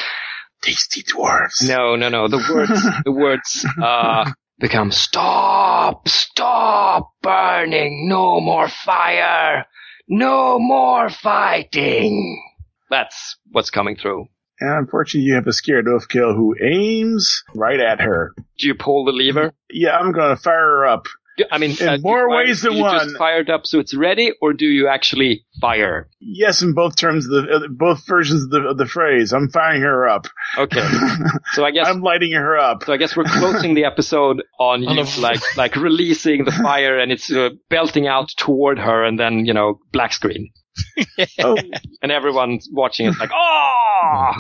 Tasty dwarfs. No, no, no. The words, the words, uh, become stop, stop burning, no more fire, no more fighting. That's what's coming through. And unfortunately, you have a scared Ulfkel who aims right at her. Do you pull the lever? Yeah, I'm going to fire her up. Do- I mean, In uh, more fire- ways than you one. Just fire it up so it's ready, or do you actually fire? Yes, in both terms, of the uh, both versions of the, of the phrase. I'm firing her up. Okay, so I guess I'm lighting her up. So I guess we're closing the episode on On you, a- like like releasing the fire and it's uh, belting out toward her, and then you know black screen, Oh, and everyone's watching. It's like, oh,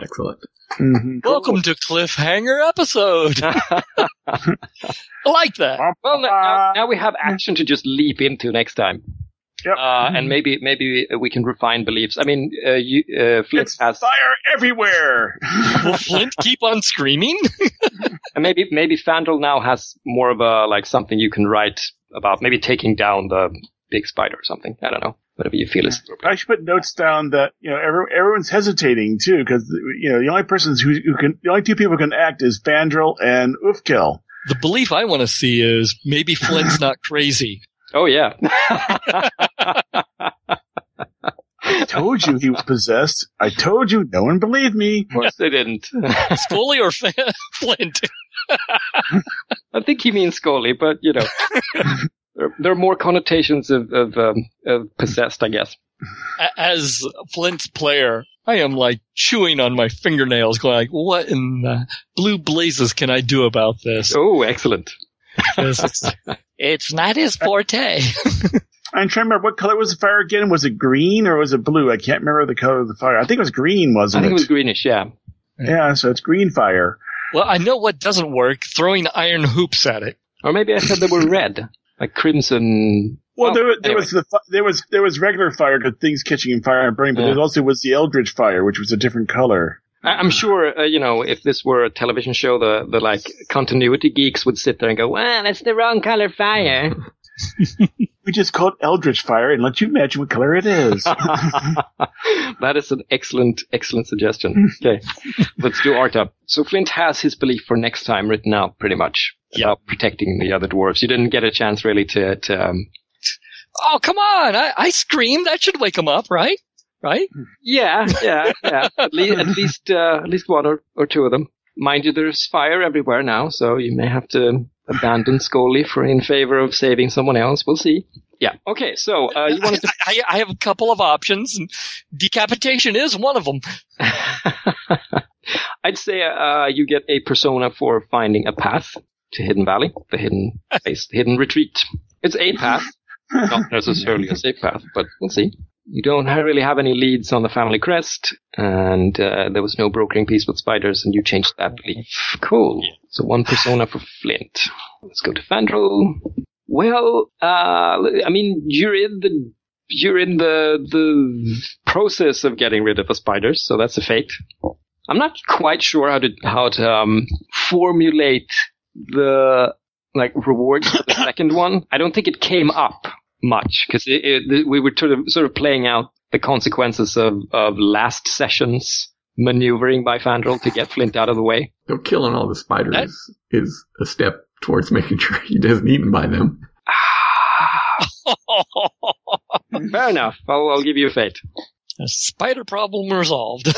Excellent. Mhm. Welcome to Cliffhanger episode. I like that. well now, now, now we have action to just leap into next time, Yep. uh, and maybe maybe we can refine beliefs. I mean, uh, you, uh, Flint It's has, fire everywhere. Will Flint keep on screaming? and maybe maybe Fandrel now has more of a like something you can write about, maybe taking down the big spider or something. I don't know, whatever you feel is. I should put notes down that you know every, everyone's hesitating too because you know the only persons who, who can the only two people who can act is Fandrel and Ulfkel. the belief I want to see is maybe Flynn's not crazy. Oh yeah. I told you he was possessed. I told you. No one believed me. Of course they didn't. Scully or Fa- Flint? I think he means Scully, but you know, there, there are more connotations of of, um, of possessed, I guess. As Flint's player, I am like chewing on my fingernails, going like, "What in the blue blazes can I do about this?" Oh, excellent! it's, it's not his forte. I'm trying to remember what color was the fire again. Was it green or was it blue? I can't remember the color of the fire. I think it was green, wasn't it? I think it? it was greenish. Yeah. yeah, so it's green fire. Well, I know what doesn't work: throwing iron hoops at it. Or maybe I said they were red, like crimson. Well, Oh, there, was- there anyway. was the there was there was regular fire with things catching in fire and burning, but Yeah. there also was the eldritch fire, which was a different color. I- I'm sure, uh, you know, if this were a television show, the, the like continuity geeks would sit there and go, "Well, that's the wrong color fire." We just called eldritch fire and let you imagine what color it is. that is an excellent, excellent suggestion. Okay, let's do art up. So Flint has his belief for next time written out, pretty much about protecting the other dwarves. You didn't get a chance really to, to um, Oh, come on! I, I screamed. That should wake him up, right? Right? yeah, yeah, yeah. At least, at least, uh, at least one or, or two of them. Mind you, there's fire everywhere now, so you may have to abandon Scully for in favor of saving someone else. We'll see. Yeah. Okay. So uh, you wanted to I, I have a couple of options, and decapitation is one of them. I'd say uh, you get a persona for finding a path to Hidden Valley, the hidden place, the hidden retreat. It's a path, not necessarily a safe path, but we'll see. You don't really have any leads on the family crest, and uh, there was no brokering peace with spiders, and you changed that belief. Cool. So one persona for Flint. Let's go to Fandrel. Well, uh, I mean, you're in the you're in the the process of getting rid of the spiders, so that's a fate. I'm not quite sure how to how to um, formulate the like rewards for the second one. I don't think it came up much because it, it, we were sort of sort of playing out the consequences of of last session's maneuvering by Fandrel to get Flint out of the way. So killing all the spiders That- is a step towards making sure he doesn't eaten by them. Fair enough. I'll, I'll give you a fate. A spider problem resolved.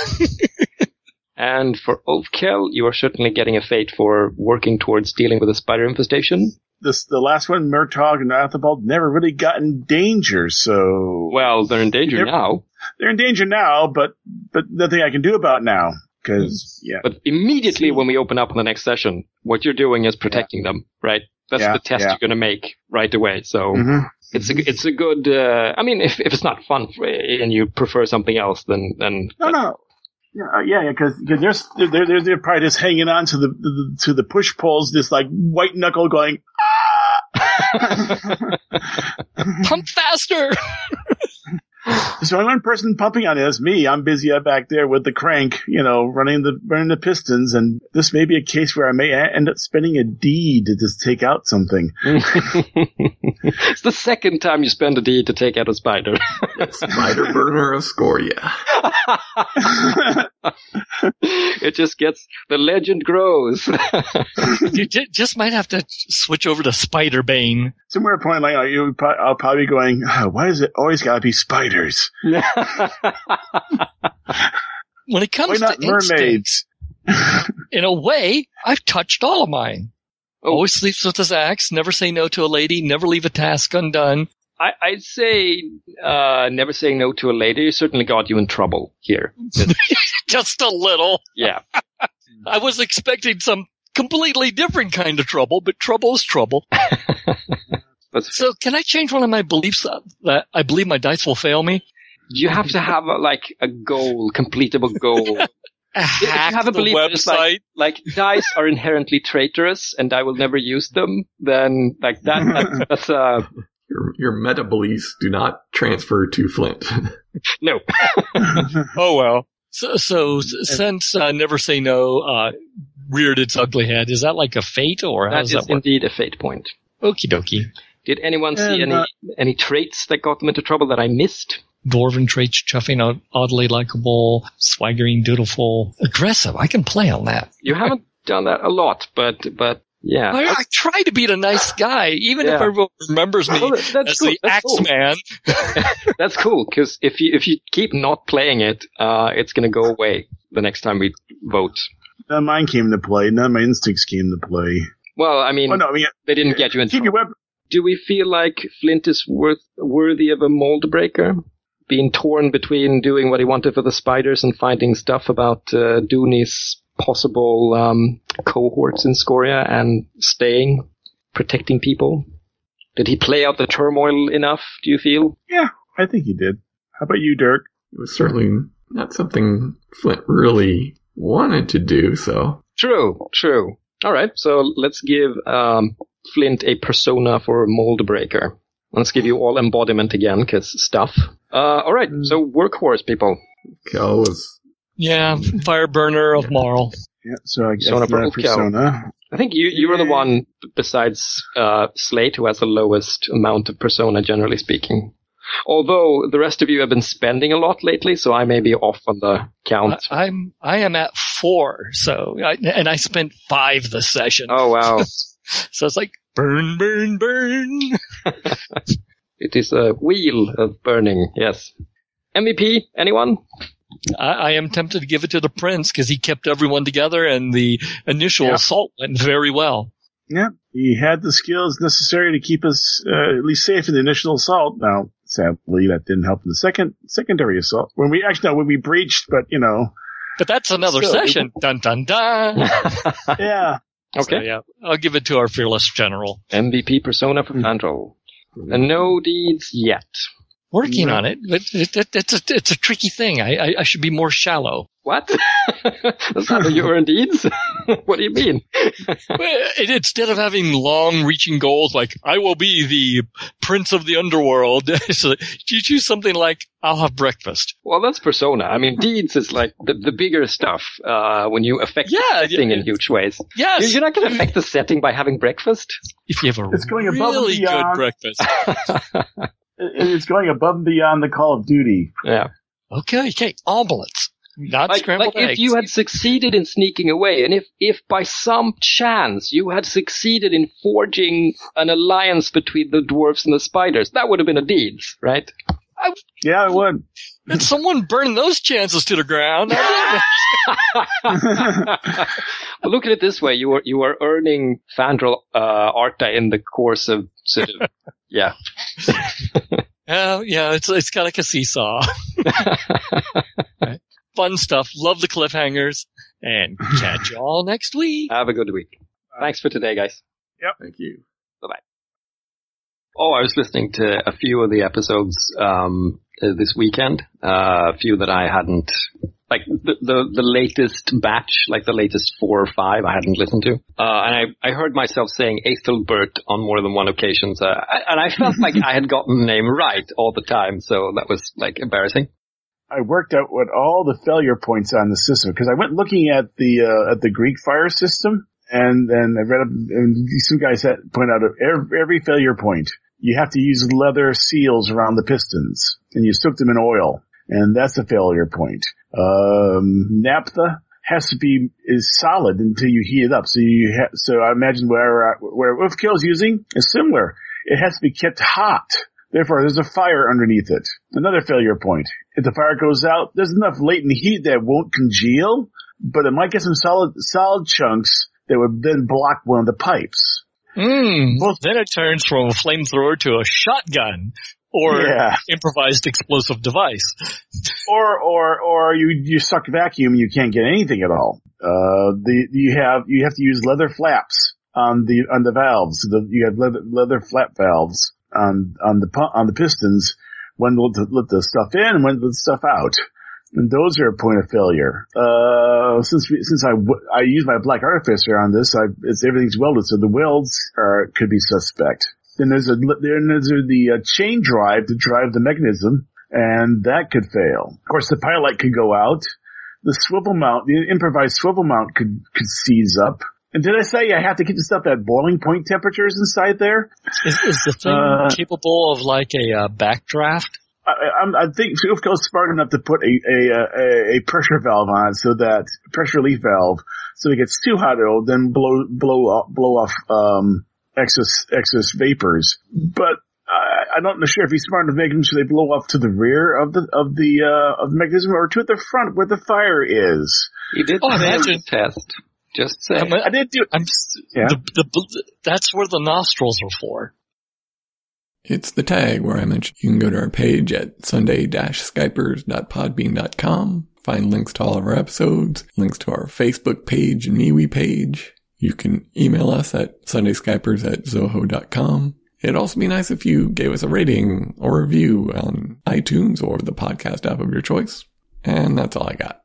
And for Ulfkel, you are certainly getting a fate for working towards dealing with a spider infestation. This the last one, Murtaugh and Arthibald never really got in danger, so Well, they're in danger Yep. now, they're in danger now. But but nothing I can do about now because yeah, but immediately when we open up on the next session, what you're doing is protecting them, right? That's Yeah, the test yeah. you're going to make right away. So Mhm. it's a it's a good. Uh, I mean, if if it's not fun for, and you prefer something else, then then no no. Yeah, uh, yeah, because because they're, they're they're they're probably just hanging on to the, the to the push poles, this like white knuckle going. Pump faster! There's only one person pumping on. It's me. I'm busy up back there with the crank, you know, running the running the pistons. And this may be a case where I may a- end up spending a deed to just take out something. it's the second time you spend a D to take out a spider. Spider burner of Scoria. it just gets the legend grows. you j- just might have to switch over to Spider Bane. Somewhere point like you, I'll probably be going. "Ah, Why does it always got to be spiders? When it Why comes not to instincts, mermaids? in a way, I've touched all of mine. Oh. Always sleeps with his axe, never say no to a lady, never leave a task undone. I, I'd say uh, never say no to a lady certainly got you in trouble here. Just a little. Yeah. I was expecting some completely different kind of trouble, but trouble is trouble. But So can I change one of my beliefs that, that I believe my dice will fail me? you have to have a, like a goal, completable goal. If you have a the belief that it's website. like dice are inherently traitorous and I will never use them, then like that, that's, that's uh, Your, your meta beliefs do not transfer to Flint. no. Oh well. So, so since uh, Never Say No uh, reared its ugly head, is that like a fate or how That does is that work? indeed a fate point. Okie dokie. Did anyone see And, any uh, any traits that got them into trouble that I missed? Dwarven traits, chuffing, odd- oddly likable, swaggering, dutiful, aggressive. I can play on that. You haven't done that a lot, but but yeah. I, I try to be the nice guy, even if everyone remembers me Well, that's as cool. the That's axe cool. man. That's cool because if you if you keep not playing it, uh, it's gonna go away the next time we vote. None of mine came to play. None of my instincts came to play. Well, I mean, Oh no, I mean, they didn't get you in keep trouble. your weapon. Do we feel like Flint is worth worthy of a mold breaker? Being torn between doing what he wanted for the spiders and finding stuff about uh, Dooney's possible um, cohorts in Scoria and staying, protecting people. Did he play out the turmoil enough? Do you feel? Yeah, I think he did. How about you, Dirk? It was certainly not something Flint really wanted to do, so True, true. All right, so let's give um, Flint a persona for mold breaker. Let's give you all embodiment again, because stuff. Uh, all right, so workhorse people. Kel was Yeah, fire burner of Marl. Yeah, so I guess Persona for that persona. I think you you were the one besides uh, Slate who has the lowest amount of persona, generally speaking. Although the rest of you have been spending a lot lately, so I may be off on the count. I, I'm I am at four, so I, and I spent five this session. oh wow, So it's like burn, burn, burn. it is a wheel of burning. Yes. MVP? Anyone? I, I am tempted to give it to the prince because he kept everyone together, and the initial Yeah. assault went very well. Yeah, he had the skills necessary to keep us uh, at least safe in the initial assault. Now, sadly, that didn't help in the second secondary assault. When we actually no, when we breached, but you know, But that's another Still, it session. Dun dun dun. yeah, So, okay. yeah, I'll give it to our fearless general. MVP persona for hmm. Fandrel. And no deeds yet. Working Yeah. on it, but it, it, it's a it's a tricky thing. I, I I should be more shallow. What? That's not your deeds? what do you mean? Well, it- Instead of having long-reaching goals like "I will be the prince of the underworld," so you choose something like "I'll have breakfast." Well, that's persona. I mean, deeds is like the, the bigger stuff, uh, when you affect Yeah, the setting yeah. in huge ways. Yes, You're- You're not going to affect the setting by having breakfast. if you have a It's going above and really good beyond. breakfast. It's going above and beyond the Call of Duty. Yeah. Okay, okay, omelets, not Like, scrambled like if you had succeeded in sneaking away, and if, if by some chance you had succeeded in forging an alliance between the dwarfs and the spiders, that would have been a deed, right? Yeah, it would. And someone burn those chances to the ground. well, look at it this way: you are you are earning Fandrel uh, Artha in the course of sort of yeah. Yeah, yeah, it's it's kind of like a seesaw. Right. Fun stuff. Love the cliffhangers, and catch you all next week. Have a good week. Thanks for today, guys. Yep. Thank you. Bye bye. Oh, I was listening to a few of the episodes um, uh, this weekend. Uh, a few that I hadn't, like the, the the latest batch, like the latest four or five, I hadn't listened to. Uh, and I I heard myself saying Ethelbert on more than one occasion, so I, and I felt like I had gotten the name right all the time. So that was like embarrassing. I worked out what all the failure points on the system because I went looking at the uh, at the Greek fire system, and then I read up, and some guys had point out every, every failure point you have to use leather seals around the pistons, and you soak them in oil, and that's a failure point. Um, naphtha has to be is solid until you heat it up. So you ha- so I imagine where where Ulfkel is using is similar. It has to be kept hot. Therefore, there's a fire underneath it. Another failure point. If the fire goes out, there's enough latent heat that won't congeal, but it might get some solid solid chunks that would then block one of the pipes. Mm, then it turns from a flamethrower to a shotgun or Yeah. improvised explosive device. or or or you you suck vacuum, you can't get anything at all. Uh, the you have you have to use leather flaps on the on the valves. The, you have leather leather flap valves on on the on the pistons when to let, the stuff in and when to let the stuff out. And those are a point of failure. Uh, since we, since I I use my black artificer on this, I, it's everything's welded, so the welds are could be suspect. Then there's a then there's the uh, chain drive to drive the mechanism, and that could fail. Of course, the pilot could go out. The swivel mount, the improvised swivel mount could could seize up. And did I say I have to keep the stuff at boiling point temperatures inside there? Is, is the thing Uh, capable of like a uh, backdraft? I, I'm, I think Swiftco's smart enough to put a, a, a, a pressure valve on so that pressure relief valve, so it gets too hot, it'll then blow blow off, blow off um, excess excess vapors. But I, I'm not sure if he's smart enough to make them so they blow off to the rear of the of the uh, of the mechanism or to the front where the fire is. You did Oh, fail imagine- the test. Just say. I'm, I did do. I'm s- Yeah. the, the, that's where the nostrils are for. It's the tag where I mentioned you can go to our page at sunday-skypers.podbean.com, find links to all of our episodes, links to our Facebook page and MeWe page. You can email us at sundayskypers at zoho.com. It'd also be nice if you gave us a rating or review on iTunes or the podcast app of your choice. And that's all I got.